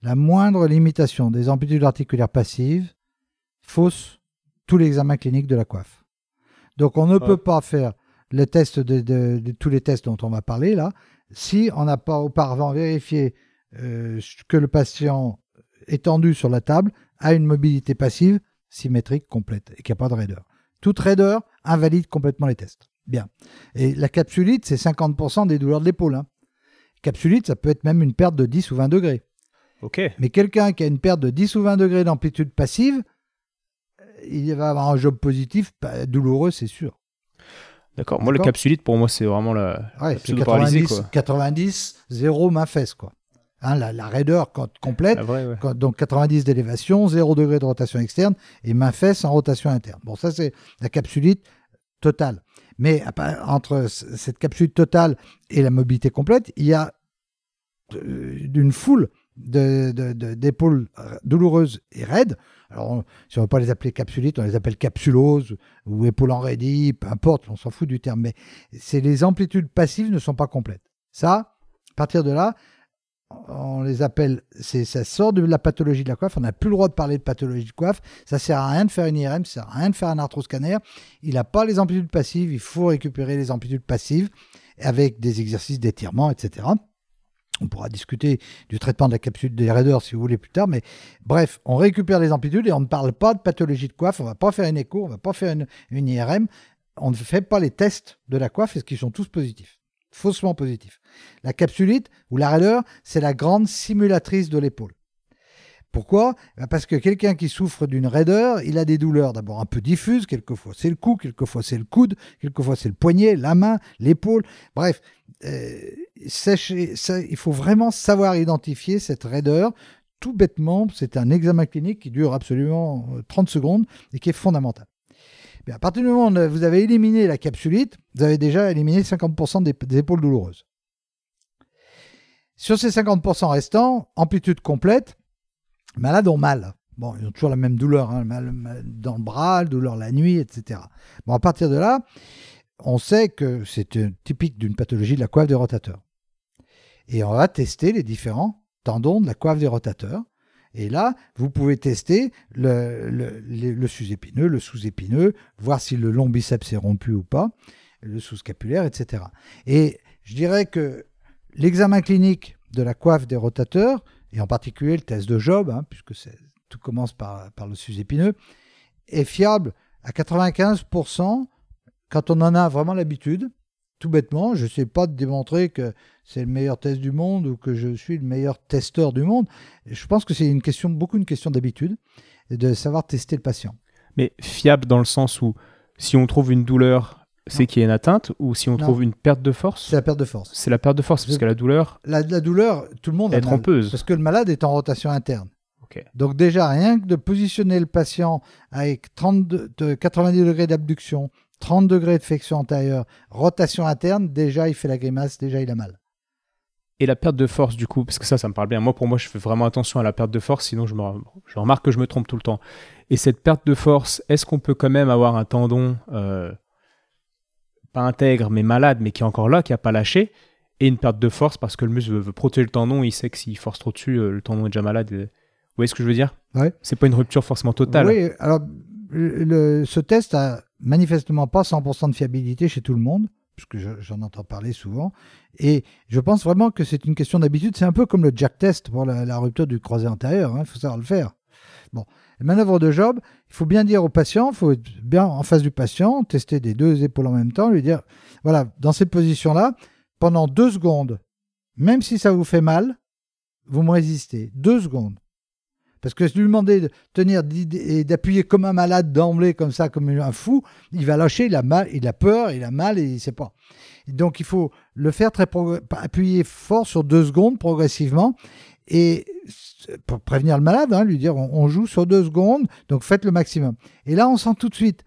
La moindre limitation des amplitudes articulaires passives fausse tout l'examen clinique de la coiffe. Donc on ne Ouais. peut pas faire le test de, de- de tous les tests dont on va parler là si on n'a pas auparavant vérifié euh, que le patient étendu sur la table a une mobilité passive symétrique complète et qu'il n'y a pas de raideur. Toute raideur invalide complètement les tests. Bien. Et la capsulite, c'est 50% des douleurs de l'épaule. hein. Capsulite, ça peut être même une perte de 10 ou 20 degrés. Ok. Mais quelqu'un qui a une perte de 10 ou 20 degrés d'amplitude passive, euh, il va avoir un job positif douloureux, c'est sûr. D'accord. Moi le capsulite pour moi c'est vraiment la, Ouais, la c'est pseudo-paralysée, 90, quoi. 90, 0 main fesse. Quoi. Hein, la, la raideur quand- complète, La vraie, ouais. Quand- donc 90 d'élévation, 0 degré de rotation externe et main fesse en rotation interne. Bon, ça c'est la capsulite totale. Mais entre cette capsulite totale et la mobilité complète, il y a euh, une foule de- de- de- d'épaules euh, douloureuses et raides. Alors, si on ne veut pas les appeler capsulites, on les appelle capsuloses ou épaules enraidies, peu importe, on s'en fout du terme. Mais c'est les amplitudes passives ne sont pas complètes. Ça, à partir de là, on les appelle, ça sort de la pathologie de la coiffe. On n'a plus le droit de parler de pathologie de coiffe. Ça sert à rien de faire une IRM, ça sert à rien de faire un arthroscanner. Il n'a pas les amplitudes passives. Il faut récupérer les amplitudes passives avec des exercices d'étirement, etc. On pourra discuter du traitement de la capsule des raideurs si vous voulez plus tard, mais bref, on récupère les amplitudes et on ne parle pas de pathologie de coiffe. On ne va pas faire une écho, on ne va pas faire une, une IRM. On ne fait pas les tests de la coiffe, est-ce qu'ils sont tous positifs Faussement positifs. La capsulite ou la raideur, c'est la grande simulatrice de l'épaule. Pourquoi? Ben Parce que quelqu'un qui souffre d'une raideur, il a des douleurs d'abord un peu diffuses, quelquefois c'est le cou, quelquefois c'est le coude, quelquefois c'est le poignet, la main, l'épaule. Bref, euh, il faut vraiment savoir identifier cette raideur. Tout bêtement, c'est un examen clinique qui dure absolument euh, 30 secondes et qui est fondamental. À partir du moment où vous avez éliminé la capsulite, vous avez déjà éliminé 50% des, épaules douloureuses. Sur ces 50% restants, amplitude complète, malades ont mal. Bon, ils ont toujours la même douleur, hein, dans le bras, douleur la nuit, etc. Bon, à partir de là, on sait que c'est euh, typique d'une pathologie de la coiffe des rotateurs. Et on va tester les différents tendons de la coiffe des rotateurs. Et là, vous pouvez tester le, le, le- sus-épineux, le sous-épineux, voir si le long biceps est rompu ou pas, le sous-scapulaire, etc. Et je dirais que l'examen clinique de la coiffe des rotateurs, et en particulier le test de Job, hein, puisque tout commence par, par le sus-épineux, est fiable à 95% quand on en a vraiment l'habitude. Tout bêtement, je ne sais pas démontrer que c'est le meilleur test du monde ou que je suis le meilleur testeur du monde. Je pense que c'est une question, beaucoup une question d'habitude et de savoir tester le patient. Mais fiable dans le sens où si on trouve une douleur, c'est qu'il y a une atteinte, ou si on Non. trouve une perte de force, C'est la perte de force. c'est la perte de force, parce que la douleur La, la douleur, tout le monde est trompeuse. parce que le malade est en rotation interne. Donc déjà, rien que de positionner le patient avec 32, de 90 degrés d'abduction, 30 degrés de flexion antérieure, rotation interne, déjà il fait la grimace, déjà il a mal. Et la perte de force, du coup, parce que ça, ça me parle bien. Moi, pour moi, je fais vraiment attention à la perte de force, sinon je, me, je remarque que je me trompe tout le temps. Et cette perte de force, est-ce qu'on peut quand même avoir un tendon euh, pas intègre, mais malade, mais qui est encore là, qui n'a pas lâché, et une perte de force parce que le muscle veut, protéger le tendon, il sait que s'il force trop dessus, euh, le tendon est déjà malade. Vous voyez ce que je veux dire? Ouais. C'est pas une rupture forcément totale. Oui, alors le, ce test a manifestement pas 100% de fiabilité chez tout le monde puisque j'en entends parler souvent. Et je pense vraiment que c'est une question d'habitude. C'est un peu comme le jack test pour la, rupture du croisé antérieur. Hein. Il faut savoir le faire. Bon, manœuvre de Job, il faut bien dire au patient, il faut bien en face du patient, tester des deux épaules en même temps, lui dire, voilà, dans cette position-là, pendant deux secondes, même si ça vous fait mal, vous me résistez. Deux secondes. Parce que si lui demander de tenir et d'appuyer comme un malade d'emblée, comme ça, comme un fou, il va lâcher, il a mal, il a peur, il a mal et il ne sait pas. Donc il faut le faire très appuyer fort sur deux secondes progressivement et pour prévenir le malade, hein, lui dire on, joue sur deux secondes, donc faites le maximum. Et là, on sent tout de suite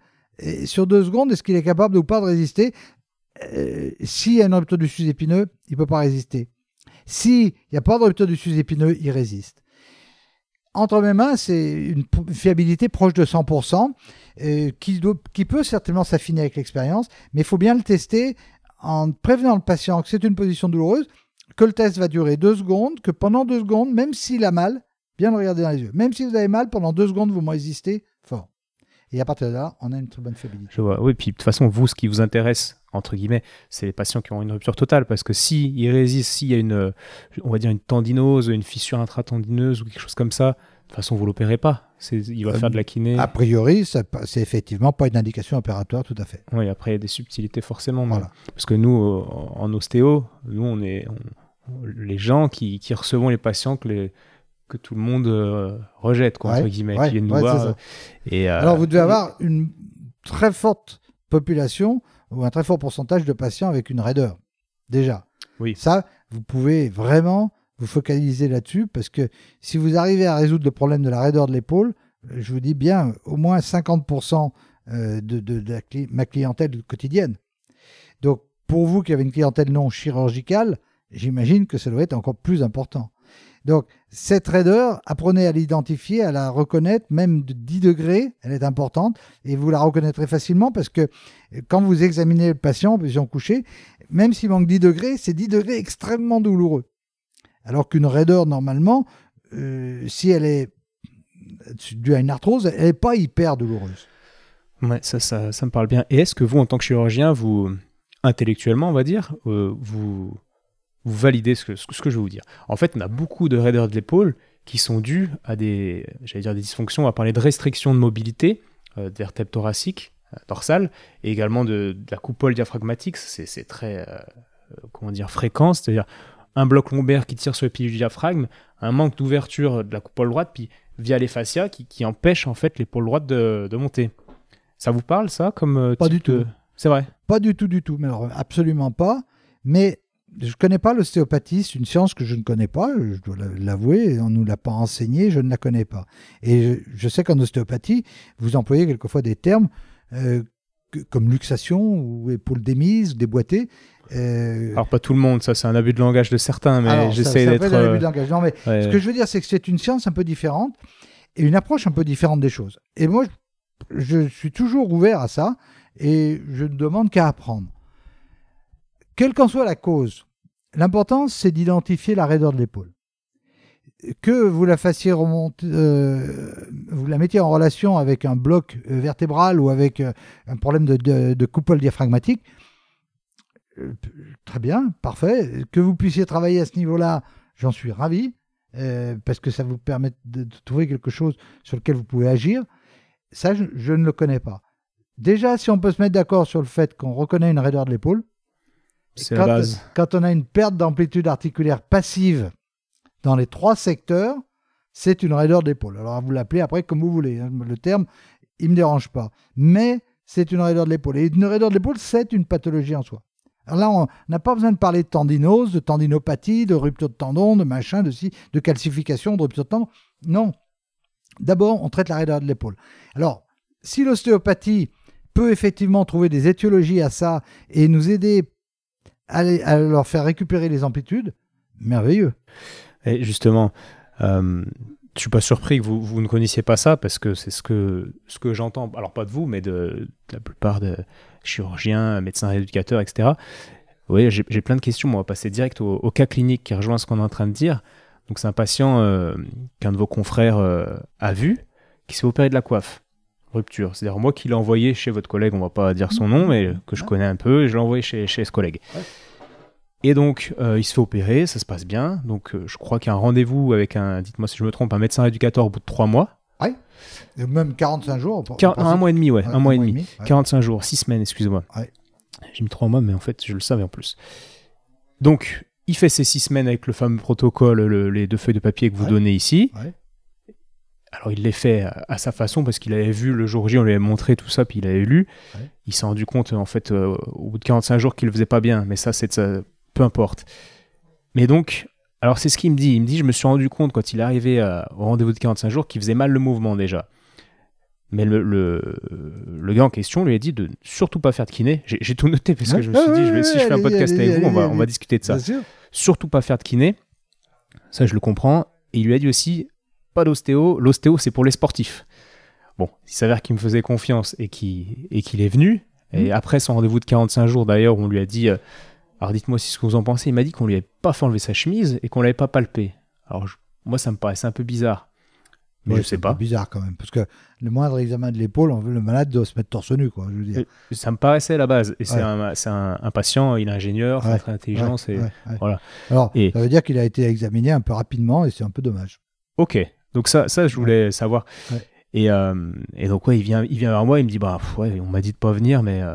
sur deux secondes est-ce qu'il est capable ou pas de résister? Euh, S'il y a une rupture du sus-épineux, il ne peut pas résister. S'il n'y a pas de rupture du sus-épineux, il résiste entre mes mains, c'est une fiabilité proche de 100%, euh, qui, peut certainement s'affiner avec l'expérience, mais il faut bien le tester en prévenant le patient que c'est une position douloureuse, que le test va durer deux secondes, que pendant deux secondes, même s'il a mal, bien le regarder dans les yeux. Même si vous avez mal, pendant deux secondes, vous résistez fort. Et à partir de là, on a une très bonne fiabilité. Je vois. Oui, puis de toute façon, vous, ce qui vous intéresse, entre guillemets, c'est les patients qui ont une rupture totale. Parce que si résistent, s'il y a une, on va dire une tendinose, une fissure intratendineuse ou quelque chose comme ça, de toute façon, vous l'opérez pas. Il va faire de la kiné. A priori, c'est effectivement pas une indication opératoire, tout à fait. Oui, après, il y a des subtilités forcément. Voilà. Parce que nous, en ostéo, nous, on est les gens qui, qui recevons les patients que les que tout le monde euh, rejette, quoi, entre guillemets, qui viennent nous voir. Et, euh, Alors, vous devez avoir une très forte population ou un très fort pourcentage de patients avec une raideur, déjà. Oui. Ça, vous pouvez vraiment vous focaliser là-dessus parce que si vous arrivez à résoudre le problème de la raideur de l'épaule, je vous dis bien, au moins 50% euh, de, de, ma clientèle quotidienne. Donc, pour vous qui avez une clientèle non chirurgicale, j'imagine que ça doit être encore plus important. Donc, cette raideur, apprenez à l'identifier, à la reconnaître, même de 10 degrés, elle est importante, et vous la reconnaîtrez facilement parce que quand vous examinez le patient en position couchée, même s'il manque 10 degrés, c'est 10 degrés extrêmement douloureux. Alors qu'une raideur, normalement, euh, si elle est due à une arthrose, elle n'est pas hyper douloureuse. Ouais, ça, ça, me parle bien. Et est-ce que vous, en tant que chirurgien, vous, intellectuellement, on va dire, euh, vous vous validez ce que, ce que je vais vous dire. En fait, on a beaucoup de raideurs de l'épaule qui sont dues à des, j'allais dire des dysfonctions, on va parler de restrictions de mobilité, euh, de vertèbres thoraciques, euh, dorsales, et également de, la coupole diaphragmatique, c'est très, euh, comment dire, fréquent, c'est-à-dire un bloc lombaire qui tire sur le pied du diaphragme, un manque d'ouverture de la coupole droite, puis via les fascias qui, qui empêche en fait l'épaule droite de, de, monter. Ça vous parle ça comme Pas du tout. C'est vrai. Pas du tout, du tout. Mais alors, absolument pas. Mais je ne connais pas l'ostéopathie, c'est une science que je ne connais pas, je dois l'avouer, on ne nous l'a pas enseignée, je ne la connais pas. Et je, sais qu'en ostéopathie, vous employez quelquefois des termes euh, comme luxation ou épaule démise, déboîtée. Euh... Alors pas tout le monde, ça c'est un abus de langage de certains, mais j'essaie d'être... un abus de langage. Non, mais ce que je veux dire, c'est que c'est une science un peu différente et une approche un peu différente des choses. Et moi, je suis toujours ouvert à ça et je ne demande qu'à apprendre. Quelle qu'en soit la cause, l'important c'est d'identifier la raideur de l'épaule. Que vous la fassiez remonter, euh, vous la mettiez en relation avec un bloc euh, vertébral ou avec euh, un problème de, coupole diaphragmatique, très bien, parfait. Que vous puissiez travailler à ce niveau-là, j'en suis ravi, parce que ça vous permet de, trouver quelque chose sur lequel vous pouvez agir. Ça, je ne le connais pas. Déjà, si on peut se mettre d'accord sur le fait qu'on reconnaît une raideur de l'épaule, c'est la base. Quand on a une perte d'amplitude articulaire passive dans les trois secteurs, c'est une raideur d'épaule. Alors vous l'appelez après comme vous voulez. Hein. Le terme, il ne me dérange pas. Mais c'est une raideur de l'épaule. Et une raideur de l'épaule, c'est une pathologie en soi. Alors là, on n'a pas besoin de parler de tendinose, de tendinopathie, de rupture de tendon, de machin, de de calcification, de rupture de tendon. Non. D'abord, on traite la raideur de l'épaule. Alors, si l'ostéopathie peut effectivement trouver des étiologies à ça et nous aider à, leur faire récupérer les amplitudes, merveilleux. Et justement, euh, je suis pas surpris que vous, vous, ne connaissiez pas ça parce que c'est ce que, ce que j'entends, alors pas de vous, mais de, la plupart de chirurgiens, médecins rééducateurs, etc. Oui, j'ai plein de questions. on va passer direct au, cas clinique qui rejoint ce qu'on est en train de dire. Donc, c'est un patient euh, qu'un de vos confrères euh, a vu qui s'est opéré de la coiffe. Rupture. C'est-à-dire, moi qui l'ai envoyé chez votre collègue, on va pas dire son nom, mais que je connais un peu, je l'ai envoyé chez, chez ce collègue. Et donc, euh, il se fait opérer, ça se passe bien. Donc, je crois qu'il y a un rendez-vous avec un, dites-moi si je me trompe, un médecin éducateur au bout de trois mois. Oui. Même 45 jours. un mois et demi, ouais. un, mois, et demi. 45 jours, 6 semaines, excusez-moi. J'ai mis 3 mois, mais en fait, je le savais en plus. Donc, il fait ses 6 semaines avec le fameux protocole, les deux feuilles de papier que vous donnez ici. Alors, il les fait à, sa façon parce qu'il avait vu le jour J, on lui avait montré tout ça, puis il avait lu. Il s'est rendu compte, en fait, euh, au bout de 45 jours qu'il le faisait pas bien. Mais ça, c'est ça, peu importe. Mais donc, alors c'est ce qu'il me dit. Il me dit, je me suis rendu compte quand il est arrivé au rendez-vous de 45 jours qu'il faisait mal le mouvement déjà. Mais le, le, gars en question lui a dit de surtout pas faire de kiné. J'ai tout noté parce que je me suis dit, je vais, si je fais un podcast avec vous, on va, on va discuter de ça. Surtout pas faire de kiné. Ça, je le comprends. Et il lui a dit aussi, pas d'ostéo. L'ostéo, c'est pour les sportifs. Bon, il s'avère qu'il me faisait confiance et qu'il est venu. Et mmh. après son rendez-vous de 45 jours, d'ailleurs, on lui a dit, euh, alors dites-moi si ce que vous en pensez. Il m'a dit qu'on lui avait pas fait enlever sa chemise et qu'on l'avait pas palpé. Alors moi, ça me paraissait un peu bizarre. Mais je sais pas. C'est bizarre quand même, parce que le moindre examen de l'épaule, on veut le malade doit se mettre torse nu, quoi. Je veux dire. Ça me paraissait à la base. Et c'est un, un, patient, il est ingénieur, ouais. très intelligent, voilà. Alors, ça veut dire qu'il a été examiné un peu rapidement, et c'est un peu dommage. Ok, donc ça, ça je voulais savoir. Et, euh, et, donc ouais, il vient, il vient vers moi, il me dit bah ouais, on m'a dit de pas venir, mais euh,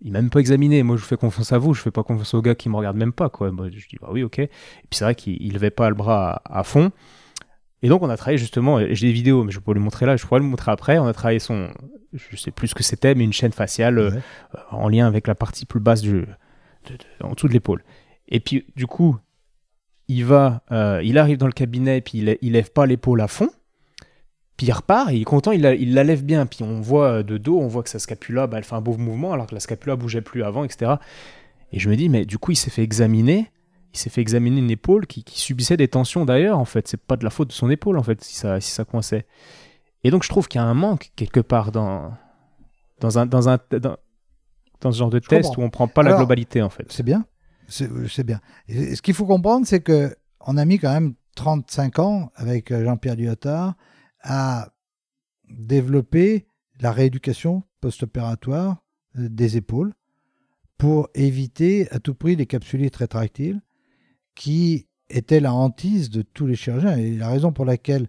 il m'a même pas examiné. Moi, je fais confiance à vous, je fais pas confiance au gars qui me regarde même pas, quoi. Moi, je dis bah oui, ok. Et puis c'est vrai qu'il levait pas le bras à fond. Et donc on a travaillé justement, j'ai des vidéos, mais je peux le montrer là, je pourrais le montrer après. On a travaillé son, je sais plus ce que c'était, mais une chaîne faciale euh, en lien avec la partie plus basse du, en dessous de l'épaule. Et puis du coup, il va, euh, il arrive dans le cabinet, puis il, il lève pas l'épaule à fond. Puis il repart, et il est content, il la, il la lève bien. Puis on voit de dos, on voit que sa scapula, bah, elle fait un beau mouvement, alors que la scapula bougeait plus avant, etc. Et je me dis, mais du coup, il s'est fait examiner il s'est fait examiner une épaule qui, subissait des tensions d'ailleurs, en fait. C'est pas de la faute de son épaule, en fait, si ça, si ça coinçait. Et donc, je trouve qu'il y a un manque quelque part dans, dans, un, dans, un, dans, ce genre de test où on prend pas la globalité, en fait. C'est bien. C'est bien. ce qu'il faut comprendre, c'est que on a mis quand même 35 ans avec euh, Jean-Pierre Lyotard à développer la rééducation post-opératoire euh, des épaules pour éviter à tout prix les capsulites rétractiles qui était la hantise de tous les chirurgiens. Et la raison pour laquelle,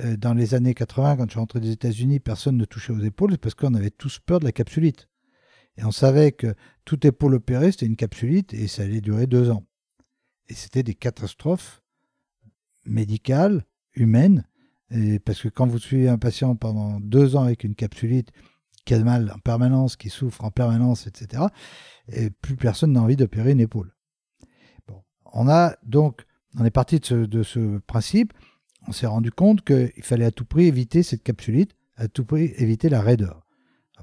euh, dans les années 80, quand je suis rentré des États-Unis, personne ne touchait aux épaules, c'est parce qu'on avait tous peur de la capsulite. Et on savait que toute épaule opérée, c'était une capsulite et ça allait durer deux ans. Et c'était des catastrophes médicales, humaines, et parce que quand vous suivez un patient pendant deux ans avec une capsulite qui a mal en permanence, qui souffre en permanence, etc., et plus personne n'a envie d'opérer une épaule. On a donc, on est parti de ce, principe, on s'est rendu compte qu'il fallait à tout prix éviter cette capsulite, à tout prix éviter la raideur.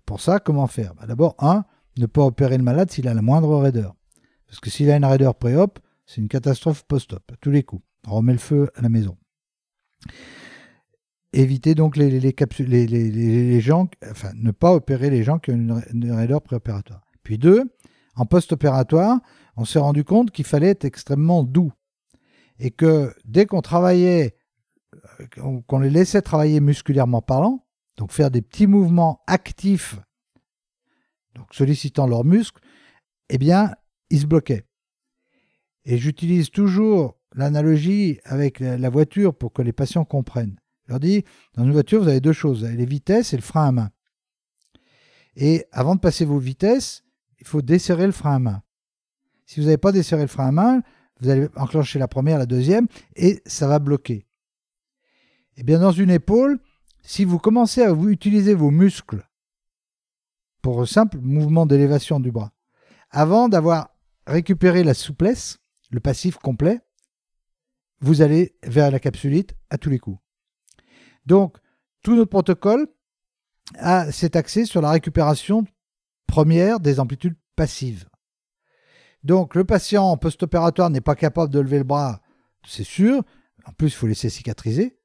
Pour ça, comment faire? Bah, D'abord, un, ne pas opérer le malade s'il a la moindre raideur. Parce que s'il a une raideur pré-op, c'est une catastrophe post-op, à tous les coups. On remet le feu à la maison. Éviter donc les, les, les, gens, enfin, ne pas opérer les gens qui ont une, une raideur préopératoire. Puis deux, en post-opératoire, on s'est rendu compte qu'il fallait être extrêmement doux. Et que dès qu'on travaillait, euh, qu'on les laissait travailler musculairement parlant, donc faire des petits mouvements actifs, donc sollicitant leurs muscles, eh bien, ils se bloquaient. Et j'utilise toujours l'analogie avec la voiture pour que les patients comprennent. Je leur dis, dans une voiture, vous avez deux choses, vous avez les vitesses et le frein à main. Et avant de passer vos vitesses, il faut desserrer le frein à main. Si vous n'avez pas desserré le frein à main, vous allez enclencher la première, la deuxième, et ça va bloquer. Et eh bien, dans une épaule, si vous commencez à utiliser vos muscles pour un simple mouvement d'élévation du bras, avant d'avoir récupéré la souplesse, le passif complet, vous allez vers la capsulite à tous les coups. Donc, tout notre protocole cet axé sur la récupération première des amplitudes passives. Donc le patient en post-opératoire n'est pas capable de lever le bras, c'est sûr. En plus, il faut laisser cicatriser.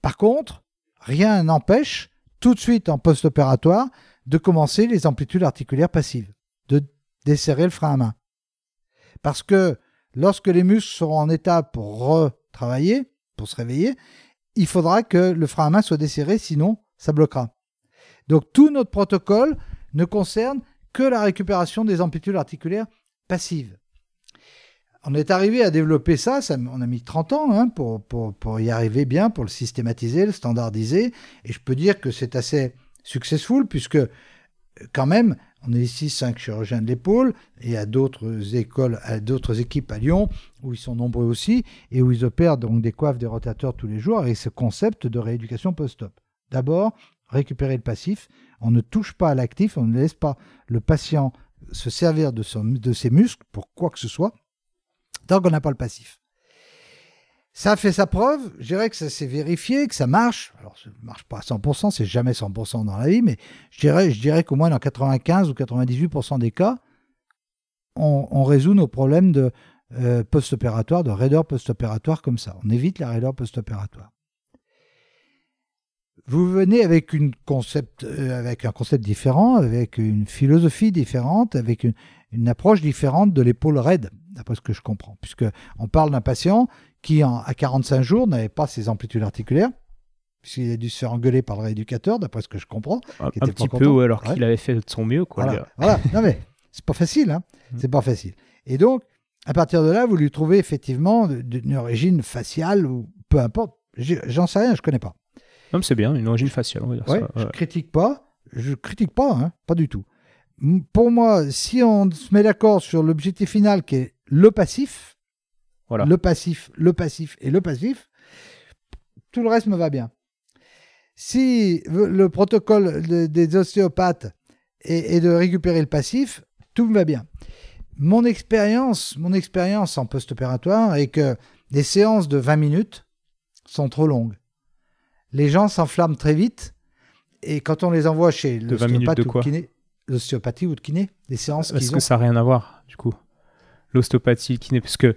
Par contre, rien n'empêche tout de suite en post-opératoire de commencer les amplitudes articulaires passives, de desserrer le frein à main. Parce que lorsque les muscles seront en état pour retravailler, pour se réveiller, il faudra que le frein à main soit desserré, sinon ça bloquera. Donc tout notre protocole ne concerne que la récupération des amplitudes articulaires passives. On est arrivé à développer ça, ça on a mis 30 ans hein, pour, y arriver bien, pour le systématiser, le standardiser, et je peux dire que c'est assez successful, puisque quand même, on est ici cinq chirurgiens de l'épaule, et à d'autres écoles, à d'autres équipes à Lyon, où ils sont nombreux aussi, et où ils opèrent donc des coiffes, des rotateurs tous les jours, avec ce concept de rééducation post-op. D'abord, récupérer le passif, on ne touche pas à l'actif, on ne laisse pas le patient se servir de ses muscles pour quoi que ce soit, tant qu'on n'a pas le passif. Ça fait sa preuve, je dirais que ça s'est vérifié, que ça marche. Alors, ça ne marche pas à 100%, c'est jamais 100% dans la vie, mais je dirais, qu'au moins dans 95 ou 98% des cas, on, résout nos problèmes de euh, post-opératoire, de raideur post-opératoire comme ça. On évite la raideur post-opératoire. Vous venez avec, euh, un concept différent, avec une philosophie différente, avec une approche différente de l'épaule raide, d'après ce que je comprends, puisque on parle d'un patient qui, à 45 jours, n'avait pas ses amplitudes articulaires, puisqu'il a dû se faire engueuler par le rééducateur, d'après ce que je comprends. Un, petit peu, alors qu'il avait fait de son mieux. Quoi, voilà, non mais c'est pas facile, hein. [LAUGHS] Mm. c'est pas facile. Et donc, à partir de là, vous lui trouvez effectivement une origine faciale ou peu importe. J'en sais rien, je connais pas. Non, c'est bien, une origine faciale, on va dire ça. Je critique pas, je critique pas, hein, pas du tout. Pour moi, si on se met d'accord sur l'objectif final qui est le passif, le passif, le passif et le passif, tout le reste me va bien. Si le protocole des ostéopathes est, de récupérer le passif, tout me va bien. Mon expérience, mon expérience en post-opératoire est que les séances de 20 minutes sont trop longues. Les gens s'enflamment très vite et quand on les envoie chez l'ostéopathe ou le kiné, l'ostéopathie ou le kiné, les séances Est-ce que ça n'a rien à voir du coup L'ostéopathie, le kiné, parce que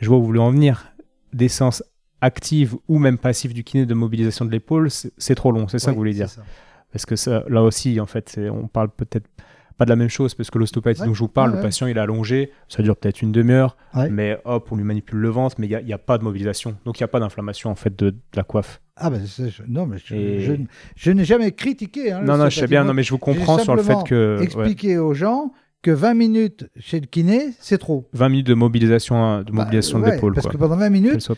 je vois où vous voulez en venir, des séances actives ou même passives du kiné de mobilisation de l'épaule, c'est trop long, c'est ça que vous voulez dire. Parce que ça, là aussi, en fait, on parle peut-être pas de la même chose, parce que l'ostéopathie dont je vous parle, le patient il est allongé, ça dure peut-être une demi-heure, mais hop, on lui manipule le ventre, mais il n'y a, pas de mobilisation, donc il n'y a pas d'inflammation en fait de, la coiffe. Ah ben non, mais je, n'ai jamais critiqué. Hein, non, non, je sais bien, non, mais je vous comprends sur le fait que... Expliquer aux gens que 20 minutes chez le kiné, c'est trop. 20 minutes de mobilisation, hein, de, bah, mobilisation de l'épaule. Parce que pendant 20 minutes, soit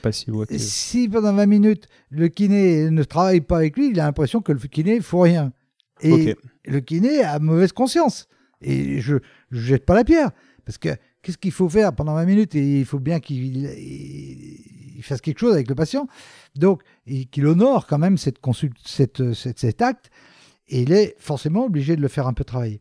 si pendant 20 minutes, le kiné ne travaille pas avec lui, il a l'impression que le kiné ne faut rien. Et le kiné a mauvaise conscience. Et je ne jette pas la pierre. Parce que qu'est-ce qu'il faut faire pendant 20 minutes? Et il faut bien qu'il fasse quelque chose avec le patient. Donc, qu'il honore quand même cette cette, cet acte. Et il est forcément obligé de le faire un peu travailler.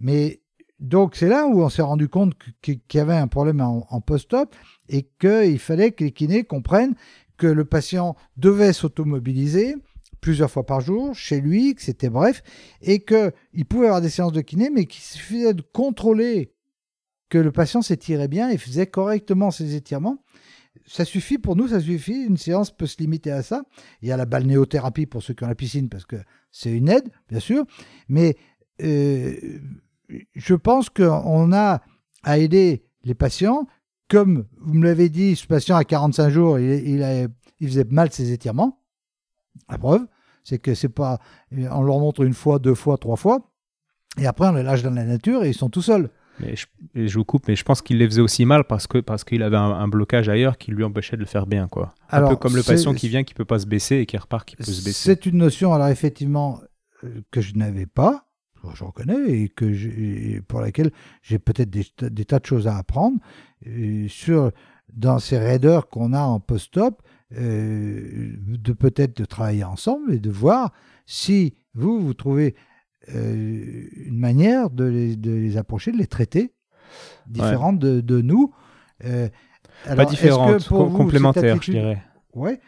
Mais donc c'est là où on s'est rendu compte qu'il y avait un problème en, post-op et qu'il fallait que les kinés comprennent que le patient devait s'automobiliser plusieurs fois par jour chez lui, que c'était bref, et qu'il pouvait avoir des séances de kiné, mais qu'il suffisait de contrôler que le patient s'étirait bien et faisait correctement ses étirements. Ça suffit pour nous, ça suffit. Une séance peut se limiter à ça. Il y a la balnéothérapie pour ceux qui ont la piscine parce que c'est une aide, bien sûr. Mais euh, je pense qu'on a à aider les patients. Comme vous me l'avez dit, ce patient à 45 jours, il, il, faisait mal ses étirements. La preuve, c'est que c'est pas. On leur montre une fois, deux fois, trois fois. Et après, on les lâche dans la nature et ils sont tout seuls. Mais je, vous coupe, mais je pense qu'il les faisait aussi mal parce que parce qu'il avait un, blocage ailleurs qui lui empêchait de le faire bien, quoi. Un peu comme le patient qui vient, qui peut pas se baisser et qui repart, qui peut se baisser. C'est une notion, alors effectivement, euh, que je n'avais pas je reconnais, et que pour laquelle j'ai peut-être des, tas de choses à apprendre sur dans ces raideurs qu'on a en post-op, euh, de peut-être de travailler ensemble et de voir si vous, vous trouvez euh, une manière de les, approcher, de les traiter différentes de, nous. Euh, Pas différentes, complémentaires, je dirais. Ouais.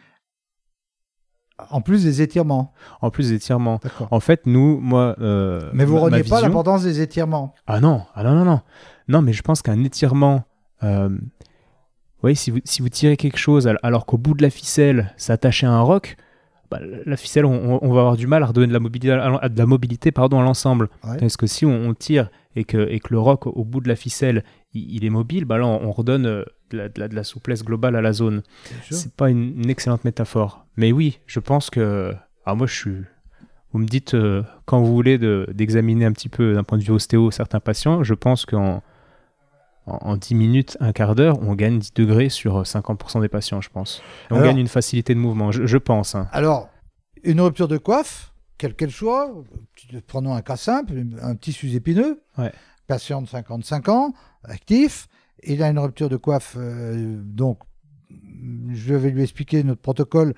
En plus des étirements. En plus des étirements. En fait, nous, moi. Euh, Mais vous reniez pas l'importance des étirements. Ah non, ah non, non, non. Non, mais je pense qu'un étirement. Euh, oui, si vous, si vous tirez quelque chose alors qu'au bout de la ficelle, c'est attaché à un roc, bah, la ficelle, on, va avoir du mal à redonner de la mobilité, à, de la mobilité pardon, à l'ensemble. Parce que si on, tire et que, et que le roc, au bout de la ficelle, il, est mobile, bah là, on, redonne euh, de la, de, la, souplesse globale à la zone. C'est pas une, excellente métaphore. Mais oui, je pense que. Alors moi, je suis. Vous me dites, euh, quand vous voulez, d'examiner un petit peu d'un point de vue ostéo certains patients, je pense qu'en en, 10 minutes, un quart d'heure, on gagne 10 degrés sur 50% des patients, je pense. on gagne une facilité de mouvement, je, pense. Hein. Alors, une rupture de coiffe, quelle qu'elle soit, prenons un cas simple, un tissu épineux, patient de 55 ans, actif, il a une rupture de coiffe, euh, donc je vais lui expliquer notre protocole.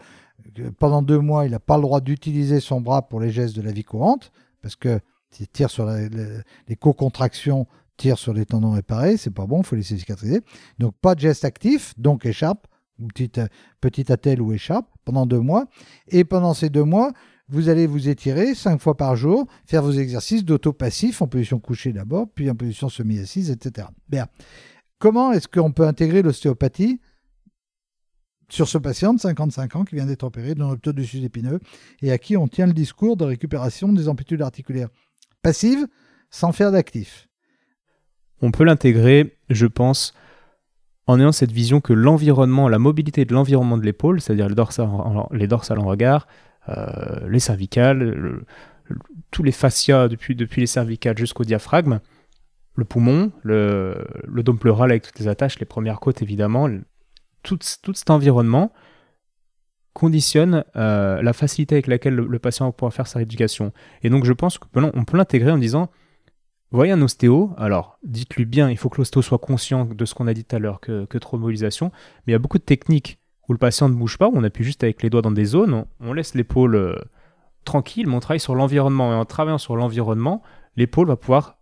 pendant deux mois, il n'a pas le droit d'utiliser son bras pour les gestes de la vie courante, parce que s'il tire sur les co-contractions tire sur les tendons réparés, c'est pas bon, il faut laisser cicatriser. Donc pas de geste actif, donc écharpe, petite, petite attelle ou écharpe pendant deux mois. Et pendant ces deux mois, vous allez vous étirer cinq fois par jour, faire vos exercices d'auto-passif en position couchée d'abord, puis en position semi-assise, etc. Bien. Comment est-ce qu'on peut intégrer l'ostéopathie sur ce patient de 55 ans qui vient d'être opéré d'un rupture du sus épineux et à qui on tient le discours de récupération des amplitudes articulaires passives sans faire d'actif? On peut l'intégrer, je pense, en ayant cette vision que l'environnement, la mobilité de l'environnement de l'épaule, c'est-à-dire les dorsales en, regard, euh, les cervicales, tous les fascias depuis, les cervicales jusqu'au diaphragme, le poumon, le, dôme pleural avec toutes les attaches, les premières côtes évidemment, tout, cet environnement conditionne euh, la facilité avec laquelle le, patient va pouvoir faire sa rééducation. Et donc je pense qu'on peut l'intégrer en disant voyez un ostéo, alors dites-lui bien, il faut que l'ostéo soit conscient de ce qu'on a dit tout à l'heure, que, de mobilisation, mais il y a beaucoup de techniques où le patient ne bouge pas, où on appuie juste avec les doigts dans des zones, on, laisse l'épaule euh, tranquille, mais on travaille sur l'environnement, et en travaillant sur l'environnement, l'épaule va pouvoir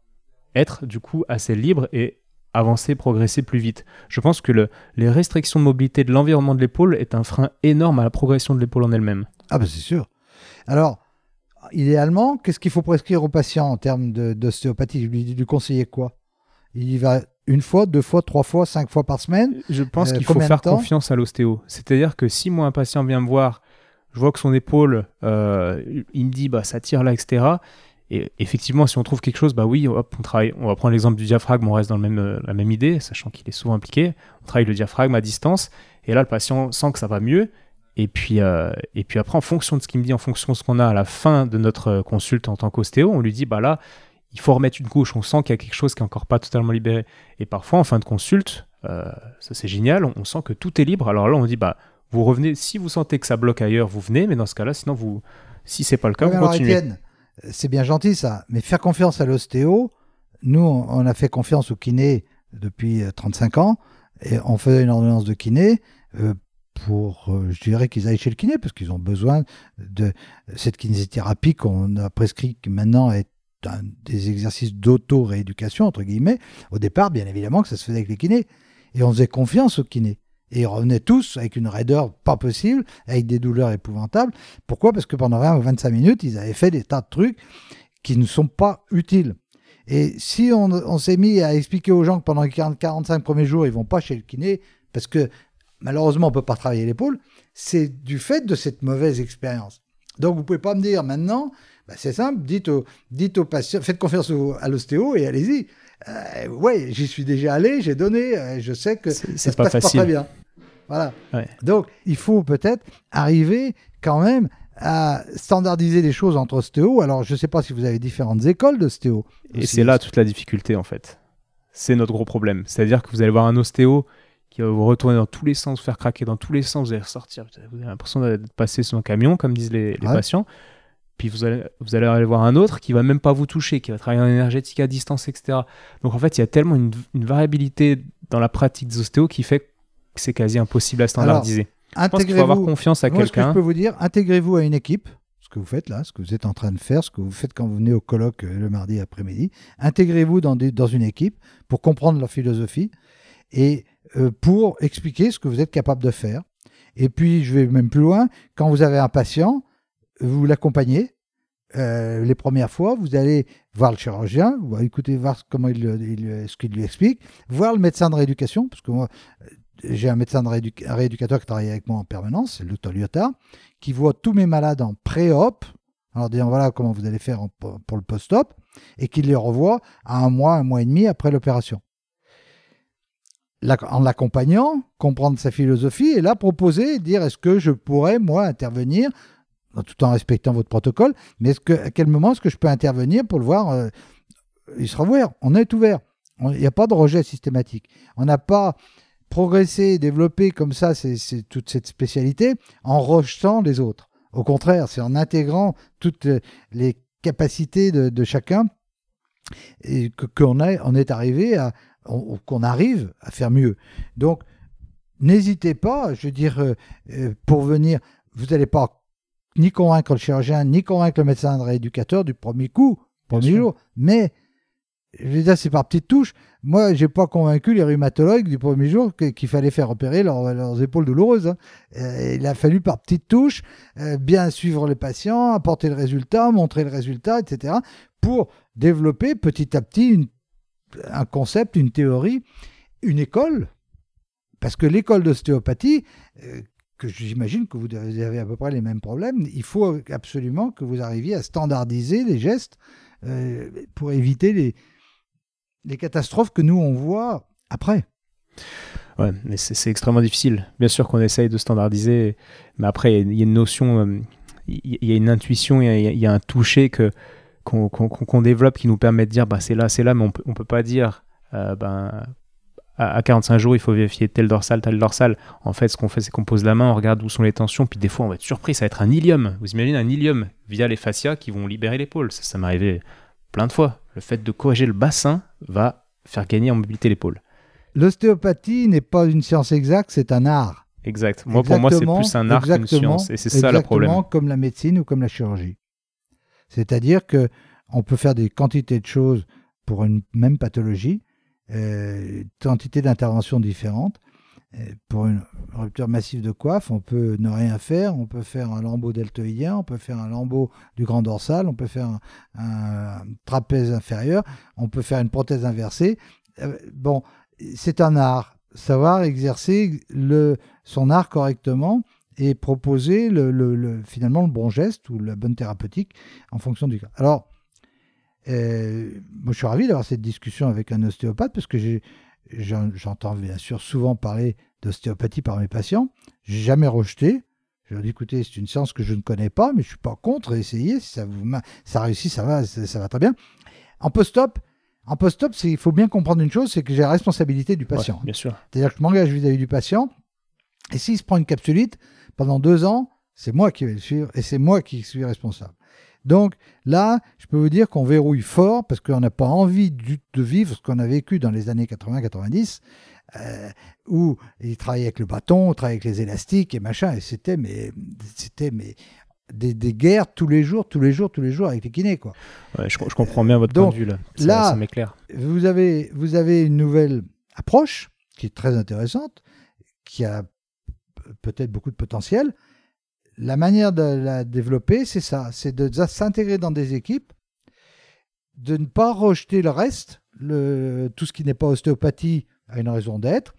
être du coup assez libre et avancer, progresser plus vite. Je pense que le, les restrictions de mobilité de l'environnement de l'épaule est un frein énorme à la progression de l'épaule en elle-même. Ah ben c'est sûr. Alors, idéalement, qu'est-ce qu'il faut prescrire au patient en termes d'ostéopathie? Lui, lui conseiller quoi? Il y va une fois, deux fois, trois fois, cinq fois par semaine? Je pense euh, qu'il faut faire confiance à l'ostéo. C'est-à-dire que si moi, un patient vient me voir, je vois que son épaule, euh, il me dit, bah, ça tire là, etc. Et effectivement, si on trouve quelque chose, bah oui, hop, on travaille. On va prendre l'exemple du diaphragme, on reste dans le même, euh, la même idée, sachant qu'il est souvent impliqué. On travaille le diaphragme à distance, et là, le patient sent que ça va mieux, et puis, euh, et puis après, en fonction de ce qu'il me dit, en fonction de ce qu'on a à la fin de notre consulte en tant qu'ostéo, on lui dit, bah là, il faut remettre une couche. On sent qu'il y a quelque chose qui est encore pas totalement libéré. Et parfois, en fin de consulte, euh, ça c'est génial, on, sent que tout est libre. Alors là, on dit, bah, vous revenez, si vous sentez que ça bloque ailleurs, vous venez, mais dans ce cas-là, sinon, vous, si c'est pas le cas, vous continuez. C'est bien gentil ça, mais faire confiance à l'ostéo, nous, on a fait confiance au kiné depuis 35 euh, ans, et on faisait une ordonnance de kiné pour, euh, je dirais qu'ils aillent chez le kiné, parce qu'ils ont besoin de cette kinésithérapie qu'on a prescrit maintenant est des exercices d'auto-rééducation, entre guillemets. Au départ, bien évidemment, que ça se faisait avec les kinés. Et on faisait confiance aux kinés. Et ils revenaient tous avec une raideur pas possible, avec des douleurs épouvantables. Pourquoi? Parce que pendant 20 ou 25 minutes, ils avaient fait des tas de trucs qui ne sont pas utiles. Et si on, on s'est mis à expliquer aux gens que pendant les 40, 45 premiers jours, ils vont pas chez le kiné, parce que malheureusement, on ne peut pas travailler l'épaule, c'est du fait de cette mauvaise expérience. Donc, vous ne pouvez pas me dire maintenant, bah, c'est simple, dites au, dites patient, faites confiance à l'ostéo et allez-y. Euh, ouais, j'y suis déjà allé, j'ai donné, euh, je sais que ça se passe pas très bien. Voilà. Donc, il faut peut-être arriver quand même à standardiser les choses entre ostéo. Alors, je ne sais pas si vous avez différentes écoles d'ostéo. Et c'est là toute la difficulté, en fait. C'est notre gros problème. C'est-à-dire que vous allez voir un ostéo qui va vous retourner dans tous les sens, vous faire craquer dans tous les sens, vous allez ressortir, vous avez l'impression d'être passé sur un camion, comme disent les, patients. Puis vous allez, vous allez aller voir un autre qui va même pas vous toucher, qui va travailler en énergétique à distance, etc. Donc en fait, il y a tellement une, variabilité dans la pratique des ostéos qui fait que c'est quasi impossible à standardiser. Alors, je pense qu'il faut avoir confiance à quelqu'un. Ce que je peux vous dire, intégrez-vous à une équipe, ce que vous faites là, ce que vous êtes en train de faire, ce que vous faites quand vous venez au colloque euh, le mardi après-midi. Intégrez-vous dans, dans une équipe pour comprendre leur philosophie et pour expliquer ce que vous êtes capable de faire. Et puis, je vais même plus loin, quand vous avez un patient, vous l'accompagnez euh, les premières fois, vous allez voir le chirurgien, vous allez écouter voir comment il, ce qu'il lui explique, voir le médecin de rééducation, parce que moi, euh, j'ai un médecin de rééducateur qui travaille avec moi en permanence, c'est le docteur Lyotard, qui voit tous mes malades en pré-op, en leur disant voilà comment vous allez faire pour le post-op, et qui les revoit à un mois, un mois et demi après l'opération. En l'accompagnant, comprendre sa philosophie, et là proposer, dire est-ce que je pourrais, moi, intervenir tout en respectant votre protocole, mais à quel moment est-ce que je peux intervenir pour le voir euh, Il sera ouvert, on est ouvert. Il n'y a pas de rejet systématique. On n'a pas progressé, développé comme ça toute cette spécialité en rejetant les autres. Au contraire, c'est en intégrant toutes euh, les capacités de, chacun qu'on est arrivé à qu'on arrive à faire mieux. Donc, n'hésitez pas, je veux dire, euh, euh, pour venir, vous n'allez pas ni convaincre le chirurgien, ni convaincre le médecin de rééducateur du premier coup, premier jour. Mais, je veux dire, c'est par petites touches. Moi, j'ai pas convaincu les rhumatologues du premier jour qu'il fallait faire opérer leurs- leurs épaules douloureuses. hein. Euh, il a fallu par petites touches euh, bien suivre les patients, apporter le résultat, montrer le résultat, etc. pour développer petit à petit une- un concept, une théorie, une école. Parce que l'école d'ostéopathie, euh, que j'imagine que vous avez à peu près les mêmes problèmes, il faut absolument que vous arriviez à standardiser les gestes euh, pour éviter les, les catastrophes que nous on voit après. Ouais, mais c'est extrêmement difficile. Bien sûr qu'on essaye de standardiser, mais après, il y a- une notion, euh, il y a une intuition, il y, a un toucher que qu'on développe qui nous permet de dire bah, c'est là, c'est là, mais on peut, on peut pas dire euh, ben, à, à 45 jours, il faut vérifier tel dorsal, tel dorsal. En fait, ce qu'on fait, c'est qu'on pose la main, on regarde où sont les tensions, puis des fois, on va être surpris, ça va être un ilium. Vous imaginez un ilium via les fascias qui vont libérer l'épaule. Ça, ça m'est arrivé plein de fois. Le fait de corriger le bassin va faire gagner en mobilité l'épaule. L'ostéopathie n'est pas une science exacte, c'est un art. Exact. Moi, pour moi, c'est plus un art qu'une science. Et c'est ça le problème. Exactement comme la médecine ou comme la chirurgie. C'est-à-dire que on peut faire des quantités de choses pour une même pathologie, euh, quantité d'interventions différentes. Euh, Pour une rupture massive de coiffe, on peut ne rien faire, on peut faire un lambeau deltoïdien, on peut faire un lambeau du grand dorsal, on peut faire un, trapèze inférieur, on peut faire une prothèse inversée. Euh, bon, c'est un art. Savoir exercer son art correctement et proposer le, le- le- finalement le bon geste ou la bonne thérapeutique en fonction du cas. Alors, euh, moi je suis ravi d'avoir cette discussion avec un ostéopathe parce que j'entends bien sûr souvent parler d'ostéopathie par mes patients. J'ai jamais rejeté. Je leur dis écoutez, c'est une science que je ne connais pas, mais je suis pas contre. Essayez, si ça vous ma- ça réussit, ça va, ça, ça va très bien. En post-op, en post-op, il faut bien comprendre une chose, c'est que j'ai la responsabilité du patient. Ouais, bien sûr. C'est-à-dire que je m'engage vis-à-vis du patient. Et s'il se prend une capsulite, pendant deux ans, c'est moi qui vais le suivre et c'est moi qui suis responsable. Donc là, je peux vous dire qu'on verrouille fort parce qu'on n'a pas envie du- de vivre ce qu'on a vécu dans les années 80-90, euh, où il travaillait avec le bâton, il travaillait avec les élastiques et machin, et c'était mais c'était mais des, des guerres tous les jours, tous les jours, tous les jours avec les kinés quoi. Ouais, je, je comprends bien votre donc, point de vue là. Ça, là- ça m'éclaire. vous avez, vous avez une nouvelle approche qui est très intéressante, qui a peut-être beaucoup de potentiel. La manière de la développer, c'est ça, c'est de s'intégrer dans des équipes, de ne pas rejeter le reste, tout ce qui n'est pas ostéopathie a une raison d'être.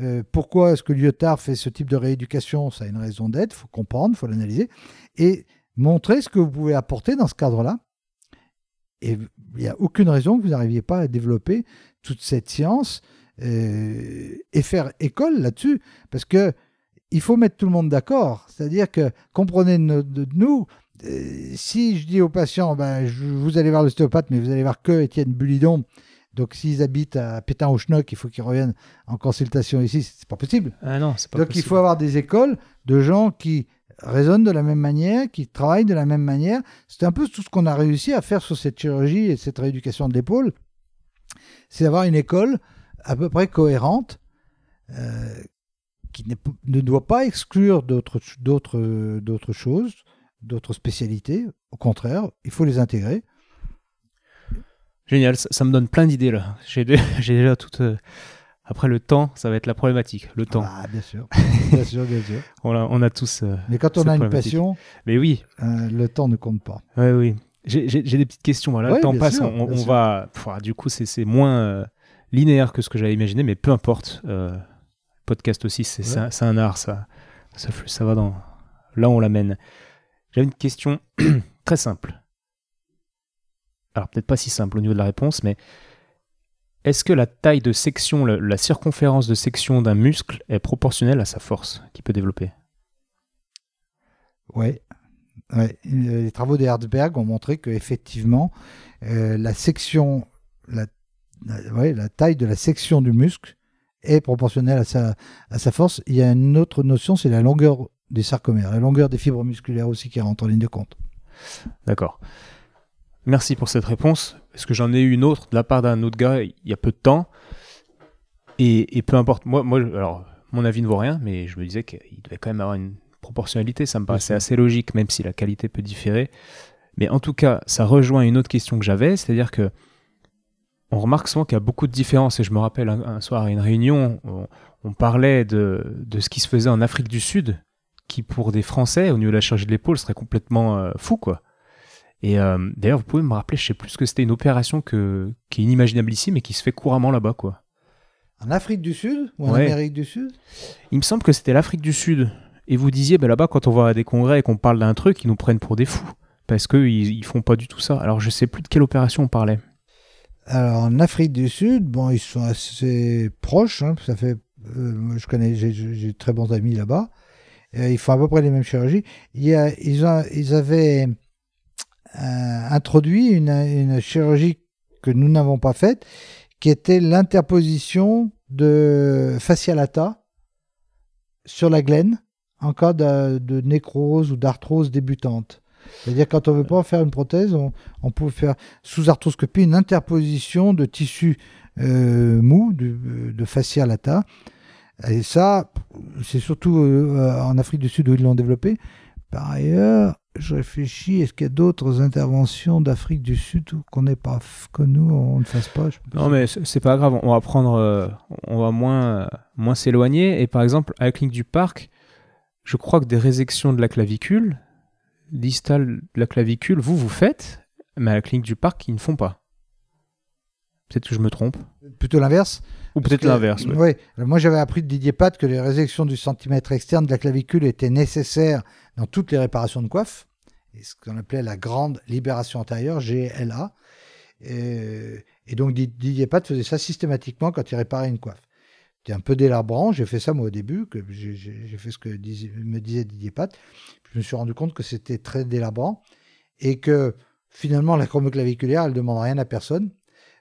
Euh, pourquoi est-ce que Lyotard fait ce type de rééducation? Ça a une raison d'être, il faut comprendre, il faut l'analyser, et montrer ce que vous pouvez apporter dans ce cadre-là. Et il n'y a aucune raison que vous n'arriviez pas à développer toute cette science euh, et faire école là-dessus. Parce que il faut mettre tout le monde d'accord. C'est-à-dire que, comprenez de, no- de nous, euh, si je dis aux patients, ben, je- vous allez voir l'ostéopathe, mais vous allez voir que Étienne Bulidon, donc s'ils habitent à Pétain-au-Schnock, il faut qu'ils reviennent en consultation ici, c'est pas possible. Ah non, c'est pas Donc possible. il faut avoir des écoles de gens qui raisonnent de la même manière, qui travaillent de la même manière. C'est un peu tout ce qu'on a réussi à faire sur cette chirurgie et cette rééducation de l'épaule. C'est avoir une école à peu près cohérente euh, qui ne doit pas exclure d'autres choses, d'autres spécialités. Au contraire, il faut les intégrer. Génial, ça, ça me donne plein d'idées là. J'ai dé- [LAUGHS] j'ai déjà euh, Après le temps, ça va être la problématique. Le temps. Ah, bien sûr, bien sûr, bien sûr. [LAUGHS] On, a, on a tous. euh, Mais quand on a une passion, Mais oui, euh, le temps ne compte pas. ouais, oui. J'ai des petites questions. Ouais, le temps passe. sûr, on va. Pff, du coup, c'est c'est moins linéaire que ce que j'avais imaginé, mais peu importe. Euh, podcast aussi, c'est Ouais. un, art. Ça, ça, va dans. Là, on l'amène. J'avais une question [CLEARS THROAT] très simple. Alors, peut-être pas si simple au niveau de la réponse, mais est-ce que la taille de section, la circonférence de section d'un muscle est proportionnelle à sa force qu'il peut développer? Ouais. Ouais. Euh, Les travaux de Herzberg ont montré que effectivement, euh, la section, la, la- ouais, la taille de la section du muscle est proportionnelle à sa, à sa force. Il y a une autre notion, c'est la longueur des sarcomères, la longueur des fibres musculaires aussi qui rentre en ligne de compte. D'accord. Merci pour cette réponse. Parce que j'en ai eu une autre de la part d'un autre gars il y a peu de temps? Et, et peu importe, moi, moi, alors, mon avis ne vaut rien, mais je me disais qu'il devait quand même avoir une proportionnalité. Ça me paraissait assez logique, même si la qualité peut différer. Mais en tout cas, ça rejoint une autre question que j'avais, c'est-à-dire que on remarque souvent qu'il y a beaucoup de différences. Et je me rappelle un, un soir à une réunion, on, on parlait de, de ce qui se faisait en Afrique du Sud, qui pour des Français, au niveau de la chirurgie de l'épaule, serait complètement euh, fou, quoi. Et euh, d'ailleurs, vous pouvez me rappeler, je sais plus ce que c'était une opération que, qui est inimaginable ici, mais qui se fait couramment là-bas, quoi. En Afrique du Sud ou en Ouais. Amérique du Sud? Il me semble que c'était l'Afrique du Sud. Et vous disiez, ben là-bas, quand on va à des congrès et qu'on parle d'un truc, ils nous prennent pour des fous. Parce qu'ils ils font pas du tout ça. Alors, je sais plus de quelle opération on parlait. Alors en Afrique du Sud, bon, ils sont assez proches. hein, ça fait, euh, je connais, j'ai- très bons amis là-bas. Euh, ils font à peu près les mêmes chirurgies. Il y a, ils, ont, ils avaient euh, introduit une, une chirurgie que nous n'avons pas faite, qui était l'interposition de fascialata sur la glène en cas de, de nécrose ou d'arthrose débutante. C'est-à-dire quand on veut pas faire une prothèse, on, peut faire sous arthroscopie une interposition de tissu euh, mou, de, fascia lata. Et ça, c'est surtout euh, en Afrique du Sud où ils l'ont développé. Par ailleurs, je réfléchis, est-ce qu'il y a d'autres interventions d'Afrique du Sud qu'on n'ait pas, que nous, on ne fasse pas. Non, mais c'est pas grave. On va prendre, euh, on va moins, moins s'éloigner. Et par exemple, à la clinique du parc, je crois que des résections de la clavicule, distale de la clavicule, vous, vous faites, mais à la clinique du parc, ils ne font pas. Peut-être que je me trompe. Plutôt l'inverse. Ou peut-être l'inverse. Oui. Moi, j'avais appris de Didier Pat que les résections du centimètre externe de la clavicule étaient nécessaires dans toutes les réparations de coiffe, et ce qu'on appelait la grande libération antérieure, GLA. Et, et donc, Di- Didier Pat faisait ça systématiquement quand il réparait une coiffe. C'était un peu délabrant. J'ai fait ça, moi, au début, que j'ai- fait ce que me disait Didier Pat. Je me suis rendu compte que c'était très délabrant et que finalement, la chromoclaviculaire, elle ne demande rien à personne.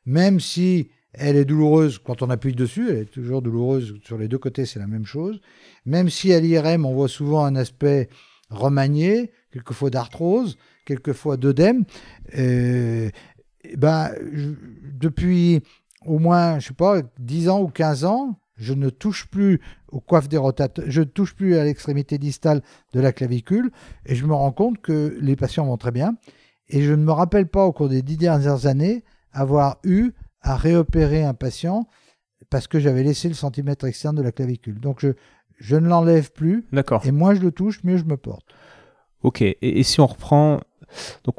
Même si elle est douloureuse quand on appuie dessus, elle est toujours douloureuse sur les deux côtés, c'est la même chose. Même si à l'IRM, on voit souvent un aspect remanié, quelquefois d'arthrose, quelquefois d'œdème, euh, eh ben, depuis au moins, je sais pas, 10 ans ou 15 ans, je ne touche plus aux coiffes des rotateurs, je ne touche plus à l'extrémité distale de la clavicule, et je me rends compte que les patients vont très bien. Et je ne me rappelle pas au cours des dix dernières années avoir eu à réopérer un patient parce que j'avais laissé le centimètre externe de la clavicule. Donc je, je ne l'enlève plus, D'accord. et moins je le touche, mieux je me porte. Ok. Et, et si on reprend, donc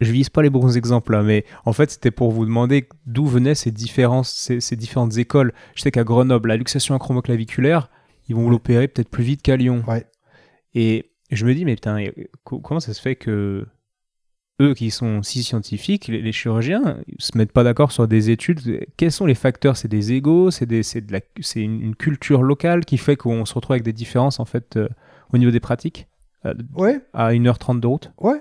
je vise pas les bons exemples là, mais en fait c'était pour vous demander d'où venaient ces différences, ces, ces différentes écoles. Je sais qu'à Grenoble, la luxation acromoclaviculaire, ils vont l'opérer peut-être plus vite qu'à Lyon. Ouais. Et je me dis mais putain, comment ça se fait que eux qui sont si scientifiques, les, les chirurgiens, ils se mettent pas d'accord sur des études? Quels sont les facteurs? C'est des égaux C'est de la, c'est une, une culture locale qui fait qu'on se retrouve avec des différences en fait euh, au niveau des pratiques euh, Ouais, à 1h30 de route? Ouais,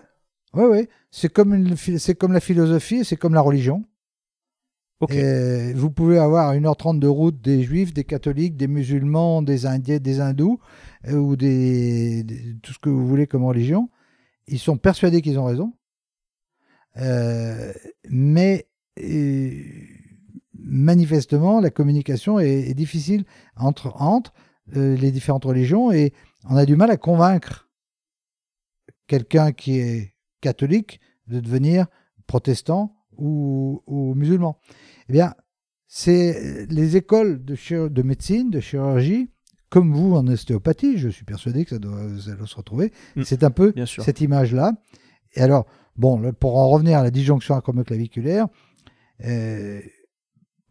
ouais, ouais. C'est comme, c'est comme la philosophie, et c'est comme la religion. Et vous pouvez avoir 1h30 de route des juifs, des catholiques, des musulmans, des indiens, des hindous, euh, ou des, des- tout ce que vous voulez comme religion. Ils sont persuadés qu'ils ont raison. Euh, mais euh, manifestement, la communication est, est difficile entre, entre euh, les différentes religions et on a du mal à convaincre quelqu'un qui est catholique de devenir protestant ou, ou musulman. Eh bien, c'est les écoles de, médecine, de chirurgie, comme vous en ostéopathie, je suis persuadé que ça doit, ça doit se retrouver. Mm. C'est un peu Bien sûr. cette image-là. Et alors, Bon, pour en revenir à la disjonction acromioclaviculaire, euh,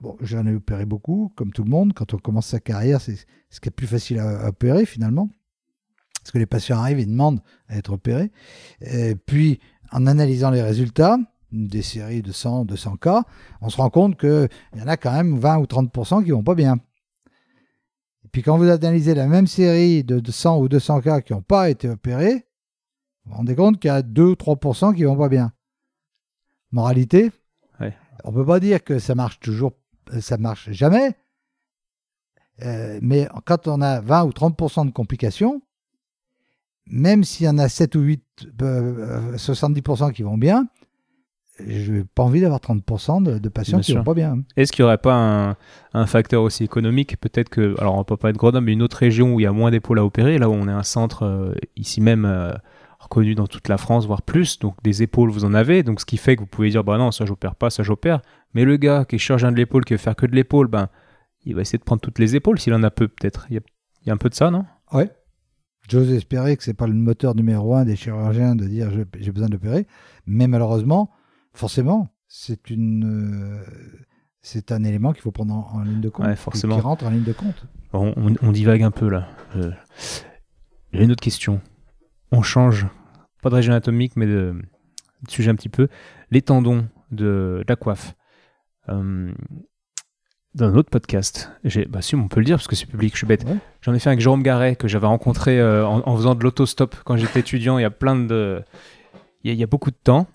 bon, j'en ai opéré beaucoup, comme tout le monde. Quand on commence sa carrière, c'est ce qui est plus facile à, opérer finalement. Parce que les patients arrivent et demandent à être opérés. Et puis, en analysant les résultats des séries de 100, 200 cas, on se rend compte qu'il y en a quand même 20 ou 30% qui vont pas bien. Et puis quand vous analysez la même série de 100 ou 200 cas qui n'ont pas été opérés, vous vous rendez compte qu'il y a 2 ou 3% qui vont pas bien. Moralité, on ne peut pas dire que ça marche toujours, ça marche jamais. Euh, mais quand on a 20 ou 30% de complications, même s'il y en a 7 ou 8, 70% euh, qui vont bien, je n'ai pas envie d'avoir 30% de, patients qui ne vont pas bien. Est-ce qu'il n'y aurait pas un, facteur aussi économique? Peut-être que, alors on ne peut pas être Grenoble, mais une autre région où il y a moins d'épaules à opérer, là où on est un centre euh, ici même reconnu dans toute la France, voire plus. Donc des épaules, vous en avez. Donc ce qui fait que vous pouvez dire, bah non, ça j'opère pas, ça j'opère. Mais le gars qui est chirurgien de l'épaule, qui veut faire que de l'épaule, ben, il va essayer de prendre toutes les épaules s'il en a peu, peut-être. Il, y a, un peu de ça, non? Ouais. J'ose espérer que c'est pas le moteur numéro un des chirurgiens de dire j'ai besoin d'opérer. Mais malheureusement, forcément, c'est une. Euh, c'est un élément qu'il faut prendre en, ligne de compte. Ouais, forcément. Qui, rentre en ligne de compte. On, on, divague un peu là. Euh, j'ai une autre question. On change pas de région anatomique, mais de, sujet un petit peu, les tendons de, la coiffe. Euh, dans un autre podcast, j'ai, bah si, on peut le dire parce que c'est public, je suis bête. J'en ai fait avec Jérôme Garret que j'avais rencontré euh, en, faisant de l'autostop quand j'étais étudiant. Il y a plein de, il y, a, beaucoup de temps.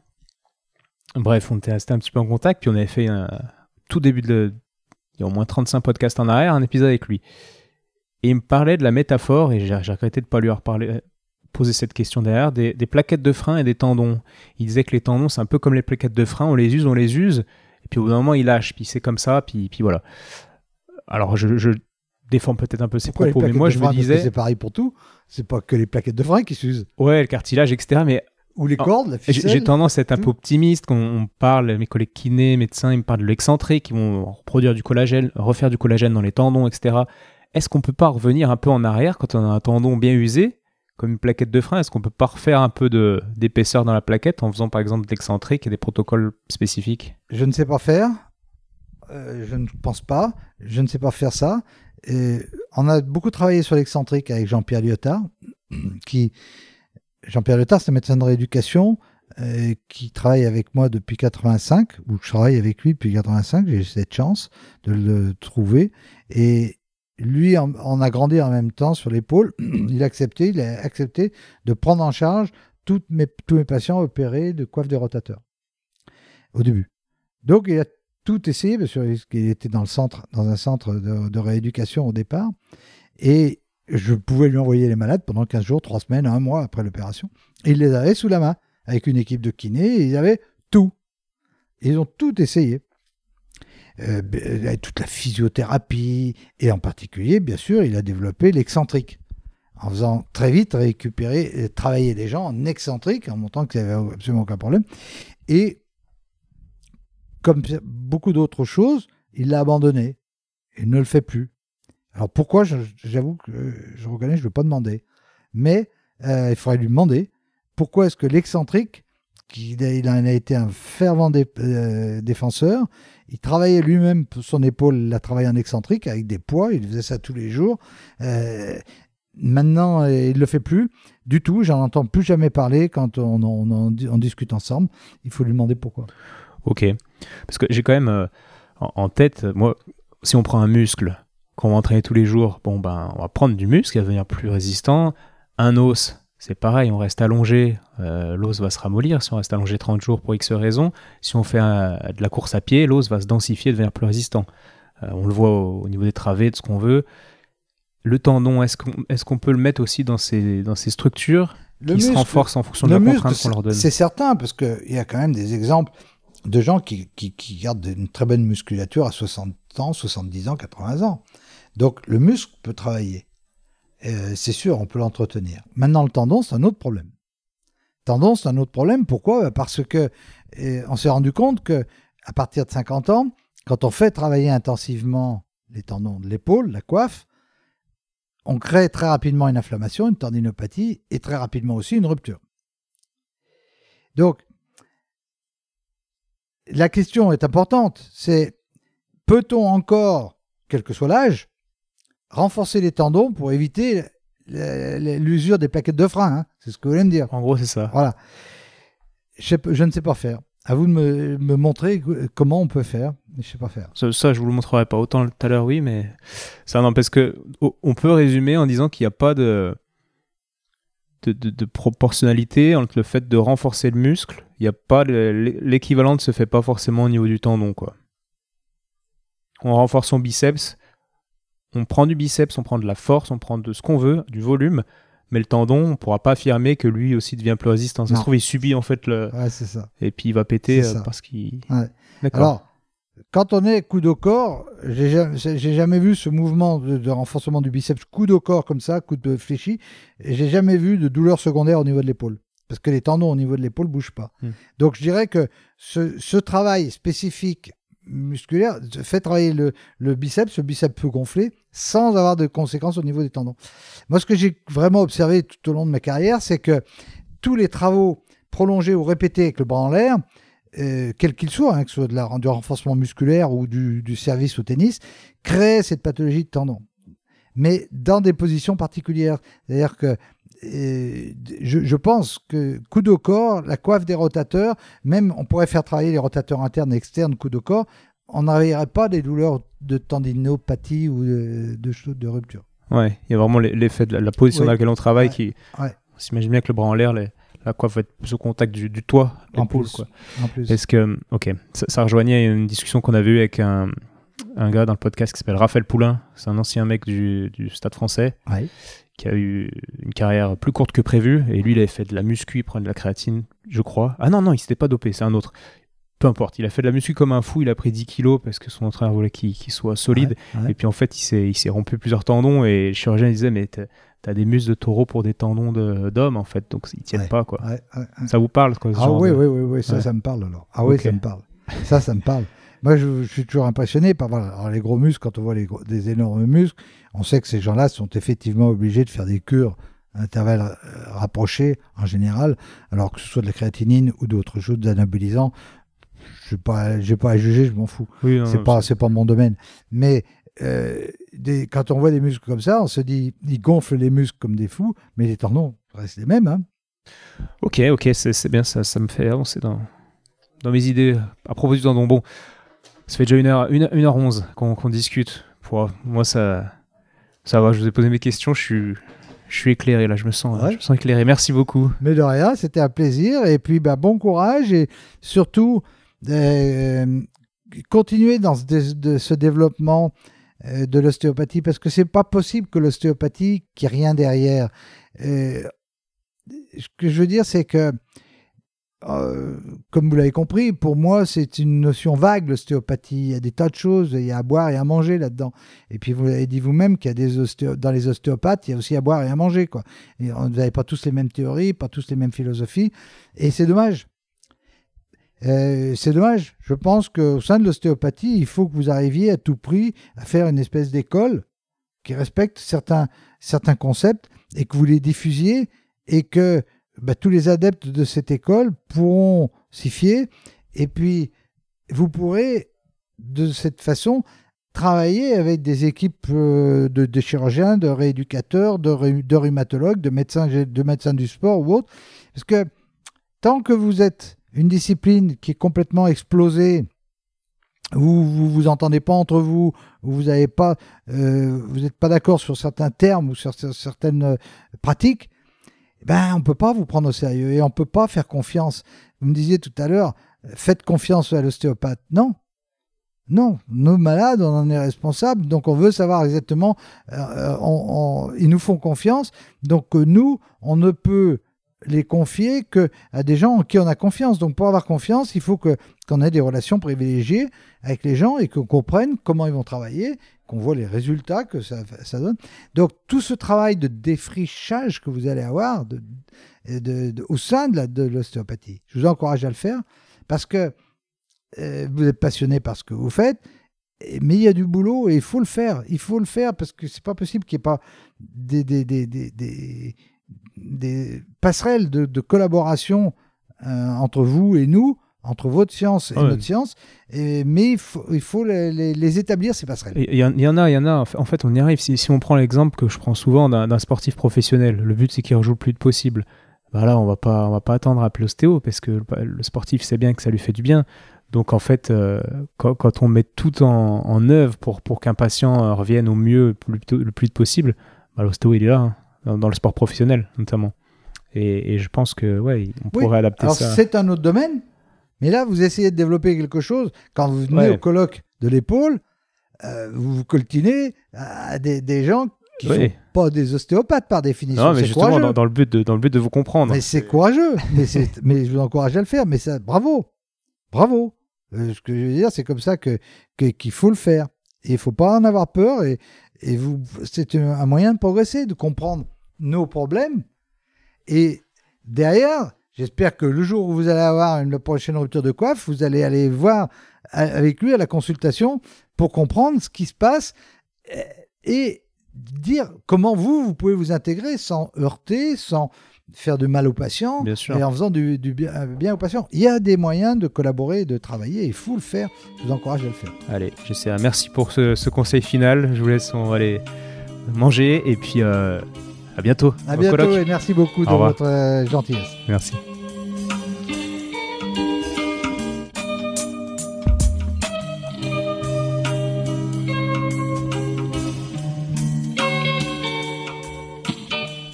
Bref, on était resté un petit peu en contact, puis on avait fait un, tout début de, il y a au moins 35 podcasts en arrière, un épisode avec lui. Et il me parlait de la métaphore, et j'ai regretté de ne pas lui reparler, poser cette question derrière, des, plaquettes de frein et des tendons. Il disait que les tendons, c'est un peu comme les plaquettes de frein, on les use, on les use, et puis au bout d'un moment, ils lâchent, puis c'est comme ça, puis, puis voilà. Alors, je, défends peut-être un peu ses propos, mais moi, je me disais... C'est pareil pour tout, c'est pas que les plaquettes de frein qui s'usent. Ouais, le cartilage, etc., mais... Ou les cordes, la ficelle. J'ai tendance à être un peu optimiste quand on parle, mes collègues kinés, médecins, ils me parlent de l'excentrique, qui vont reproduire du collagène, refaire du collagène dans les tendons, etc. Est-ce qu'on peut pas revenir un peu en arrière quand on a un tendon bien usé comme une plaquette de frein, est-ce qu'on peut pas refaire un peu d'épaisseur dans la plaquette en faisant par exemple l'excentrique et des protocoles spécifiques? Je ne sais pas faire. Euh, je ne pense pas. Je ne sais pas faire ça. On a beaucoup travaillé sur l'excentrique avec Jean-Pierre Lyotard, [CLEARS THROAT] qui Jean-Pierre Lyotard, c'est un médecin de rééducation euh, qui travaille avec moi depuis 85, ou je travaille avec lui depuis 85. J'ai eu cette chance de le trouver. Et lui on a grandi en même temps sur l'épaule. [CLEARS THROAT] Il a accepté, il a accepté de prendre en charge toutes mes, tous mes patients opérés de coiffe de rotateur au début. Donc il a tout essayé parce qu'il était dans le centre, dans un centre de, rééducation au départ, et je pouvais lui envoyer les malades pendant 15 jours, 3 semaines, un mois après l'opération. Il les avait sous la main avec une équipe de kinés, et ils avaient tout. Ils ont tout essayé. Euh, euh, toute la physiothérapie, et en particulier, bien sûr, il a développé l'excentrique, en faisant très vite récupérer, euh, travailler des gens en excentrique, en montrant qu'il n'y avait absolument aucun problème. Et comme beaucoup d'autres choses, il l'a abandonné. Il ne le fait plus. Alors pourquoi J'avoue que je reconnais, je ne vais pas demander. Mais il faudrait lui demander pourquoi est-ce que l'excentrique, qui il en a été un fervent défenseur, il travaillait lui-même son épaule, il a travaillé en excentrique avec des poids, il faisait ça tous les jours. Euh, maintenant, il ne le fait plus du tout. J'en entends plus jamais parler quand on, on, discute ensemble. Il faut lui demander pourquoi. Ok. Parce que j'ai quand même euh, en, tête, moi, si on prend un muscle qu'on va entraîner tous les jours, bon, ben, on va prendre du muscle, il va devenir plus résistant. Un os, c'est pareil, on reste allongé, euh, l'os va se ramollir si on reste allongé 30 jours pour X raisons. Si on fait de la course à pied, l'os va se densifier, devenir plus résistant. Euh, on le voit au, niveau des travées, de ce qu'on veut. Le tendon, est-ce qu'on peut le mettre aussi dans ces, dans ces structures qui se renforcent en fonction de la contrainte qu'on leur donne C'est certain, parce qu'il y a quand même des exemples de gens qui, qui, qui gardent une très bonne musculature à 60 ans, 70 ans, 80 ans. Donc le muscle peut travailler. Euh, c'est sûr, on peut l'entretenir. Maintenant, le tendon, c'est un autre problème. Tendon, c'est un autre problème. Pourquoi? Parce que euh, on s'est rendu compte que à partir de 50 ans, quand on fait travailler intensivement les tendons de l'épaule, la coiffe, on crée très rapidement une inflammation, une tendinopathie et très rapidement aussi une rupture. Donc, la question est importante. C'est peut-on encore, quel que soit l'âge, renforcer les tendons pour éviter l'usure des plaquettes de frein hein C'est ce que vous voulez me dire. En gros, c'est ça. Voilà. Je, je, ne sais pas faire. À vous de me, me, montrer comment on peut faire. Je sais pas faire. Ça, ça je vous le montrerai pas. Autant tout à l'heure, oui, mais ça n'empêche que on peut résumer en disant qu'il n'y a pas de de, de, proportionnalité entre le fait de renforcer le muscle. Il n'y a pas l'équivalent ne se fait pas forcément au niveau du tendon, quoi. On renforce son biceps, on prend du biceps, on prend de la force, on prend de ce qu'on veut, du volume, mais le tendon, on ne pourra pas affirmer que lui aussi devient plus résistant. Ça se trouve, il subit en fait le. Ouais, c'est ça. Et puis il va péter euh, parce qu'il. Ouais. Alors, quand on est coude au corps, j'ai jamais, jamais vu ce mouvement de, renforcement du biceps coude au corps comme ça, coude fléchi, et j'ai jamais vu de douleur secondaire au niveau de l'épaule. Parce que les tendons au niveau de l'épaule ne bougent pas. Hmm. Donc je dirais que ce, ce travail spécifique musculaire fait travailler le, le, biceps, le biceps peut gonfler sans avoir de conséquences au niveau des tendons. Moi, ce que j'ai vraiment observé tout au long de ma carrière, c'est que tous les travaux prolongés ou répétés avec le bras en l'air, euh, quel qu'il soit, hein, que ce soit de la, du renforcement musculaire ou du, du, service au tennis, créent cette pathologie de tendons. Mais dans des positions particulières. C'est-à-dire que je, je, pense que coude au corps, la coiffe des rotateurs, même on pourrait faire travailler les rotateurs internes et externes coude au corps, on n'arriverait pas des douleurs de tendinopathie ou de, de, de rupture. Ouais, il y a vraiment l'effet de la, position dans laquelle on travaille qui. Ouais. On s'imagine bien que le bras en l'air, la coiffe va être plus au contact du, du toit, l'épaule. Est-ce que, ok, ça, ça, rejoignait une discussion qu'on avait eue avec un, un gars dans le podcast qui s'appelle Raphaël Poulain. C'est un ancien mec du, du Stade français. Ouais qui a eu une carrière plus courte que prévu. Et lui, il avait fait de la muscu, il prenait de la créatine, je crois. Ah non, non, il s'était pas dopé, c'est un autre. Peu importe, il a fait de la muscu comme un fou, il a pris 10 kilos parce que son entraîneur voulait qu'il soit solide. Et puis en fait, il s'est rompu plusieurs tendons et le chirurgien disait, mais t'as des muscles de taureau pour des tendons d'homme en fait, donc ils tiennent pas quoi. Ça vous parle quoi, Ah oui, oui, oui, oui, ça, ça me parle alors. Ah oui, ça me parle. ça, ça me parle. Moi, je, suis toujours impressionné par les gros muscles. Quand on voit les des énormes muscles, on sait que ces gens-là sont effectivement obligés de faire des cures à intervalles euh, rapprochés en général, alors que ce soit de la créatinine ou d'autres choses d'anabolisants. Je n'ai pas, pas à juger, je m'en fous. Oui, c'est pas, c'est pas mon domaine. Mais euh, des, quand on voit des muscles comme ça, on se dit, ils gonflent les muscles comme des fous, mais les tendons restent les mêmes. Hein. Ok, ok, c'est bien, ça, ça me fait avancer dans, dans mes idées à propos du tendon. Bon, ça fait déjà 1h, 1 11 qu'on discute. Pour, moi, ça, ça va, je vous ai posé mes questions, je suis, je suis éclairé là, je me sens, je me sens éclairé. Merci beaucoup. Mais de rien, c'était un plaisir. Et puis, bah, bon courage et surtout, euh, continuer dans ce, de, ce développement euh, de l'ostéopathie parce que c'est pas possible que l'ostéopathie, ait rien derrière. Euh, ce que je veux dire, c'est que euh, comme vous l'avez compris, pour moi, c'est une notion vague, l'ostéopathie. Il y a des tas de choses, il y a à boire et à manger là-dedans. Et puis, vous avez dit vous-même qu'il y a des dans les ostéopathes, il y a aussi à boire et à manger. Quoi. Et vous n'avez pas tous les mêmes théories, pas tous les mêmes philosophies. Et c'est dommage. Euh, c'est dommage. Je pense qu'au sein de l'ostéopathie, il faut que vous arriviez à tout prix à faire une espèce d'école qui respecte certains, certains concepts et que vous les diffusiez et que bah, tous les adeptes de cette école pourront s'y fier et puis vous pourrez de cette façon travailler avec des équipes euh, de, chirurgiens, de rééducateurs, de, rhumatologues, de médecins, de médecins du sport ou autres. Parce que tant que vous êtes une discipline qui est complètement explosée, où vous vous entendez pas entre vous, où vous pas, euh, n'êtes pas d'accord sur certains termes ou sur certaines euh, pratiques, ben, on ne peut pas vous prendre au sérieux et on ne peut pas faire confiance. Vous me disiez tout à l'heure, faites confiance à l'ostéopathe. Non. Non, nos malades, on en est responsable, donc on veut savoir exactement, euh, ils nous font confiance, donc euh, nous, on ne peut les confier que à des gens en qui on a confiance. Donc pour avoir confiance, il faut qu'on ait des relations privilégiées avec les gens et qu'on comprenne comment ils vont travailler, qu'on voit les résultats que ça, ça, donne. Donc tout ce travail de défrichage que vous allez avoir de, de, au sein de l'ostéopathie, je vous encourage à le faire parce que euh, vous êtes passionné par ce que vous faites. Mais il y a du boulot et il faut le faire. Il faut le faire parce que c'est pas possible qu'il n'y ait pas des, des, des, des passerelles de, collaboration euh, entre vous et nous entre votre science et Ouais. notre science, et, mais il faut, il faut les, les- les établir, ces passerelles. Il y, en- il y en a, il y en a. En fait- on y arrive. Si, si on prend l'exemple que je prends souvent d'un sportif professionnel, le but c'est qu'il rejoue le plus de possible. Bah là, on va pas, on va pas attendre à appeler l'ostéo parce que le, le sportif sait bien que ça lui fait du bien. Donc en fait, euh, quand, quand on met tout en, en œuvre pour, pour qu'un patient euh, revienne au mieux le plus, tôt- le plus vite possible, bah, l'ostéo il est là, hein, dans, dans le sport professionnel notamment. Et, et je pense que ouais, on Oui. pourrait adapter Alors, ça. c'est un autre domaine, mais là, vous essayez de développer quelque chose. Quand vous venez Ouais. au colloque de l'épaule, euh, vous vous coltinez à des, des gens qui Ouais. sont pas des ostéopathes par définition. Non, mais justement, courageux. dans, dans le but de, dans le but de vous comprendre. Mais c'est courageux. [LAUGHS] mais, je vous encourage à le faire. Mais ça, bravo. Bravo. Euh, ce que je veux dire, c'est comme ça que, qu'il faut le faire. Et il faut pas en avoir peur. Et, et vous, c'est un moyen de progresser, de comprendre nos problèmes. Et derrière, j'espère que le jour où vous allez avoir une prochaine rupture de coiffe, vous allez aller voir a- avec lui à la consultation pour comprendre ce qui se passe euh, et dire comment vous, vous pouvez vous intégrer sans heurter, sans faire de mal aux patients Bien sûr. et en faisant du, du bien, euh, bien aux patients. Il y a des moyens de collaborer et de travailler. Il faut le faire. Je vous encourage à le faire. Allez, j'essaie. Merci pour ce, ce conseil final. Je vous laisse, on va aller manger et puis euh, à bientôt. À bientôt et merci beaucoup de votre euh, gentillesse. Merci.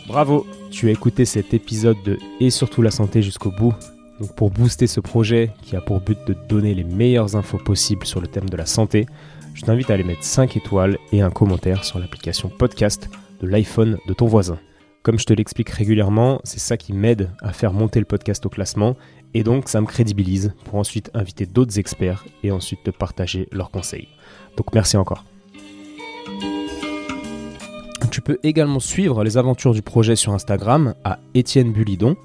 Bravo, tu as écouté cet épisode de Et surtout la santé jusqu'au bout. Donc pour booster ce projet qui a pour but de te donner les meilleures infos possibles sur le thème de la santé, je t'invite à aller mettre 5 étoiles et un commentaire sur l'application podcast de l'iPhone de ton voisin. Comme je te l'explique régulièrement, c'est ça qui m'aide à faire monter le podcast au classement et donc ça me crédibilise pour ensuite inviter d'autres experts et ensuite te partager leurs conseils. Donc merci encore. Tu peux également suivre les aventures du projet sur Instagram à Étienne Bulidon.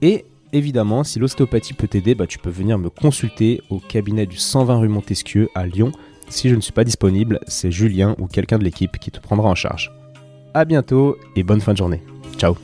Et évidemment, si l'ostéopathie peut t'aider, bah, tu peux venir me consulter au cabinet du 120 rue Montesquieu à Lyon. Si je ne suis pas disponible, c'est Julien ou quelqu'un de l'équipe qui te prendra en charge. A bientôt et bonne fin de journée. Ciao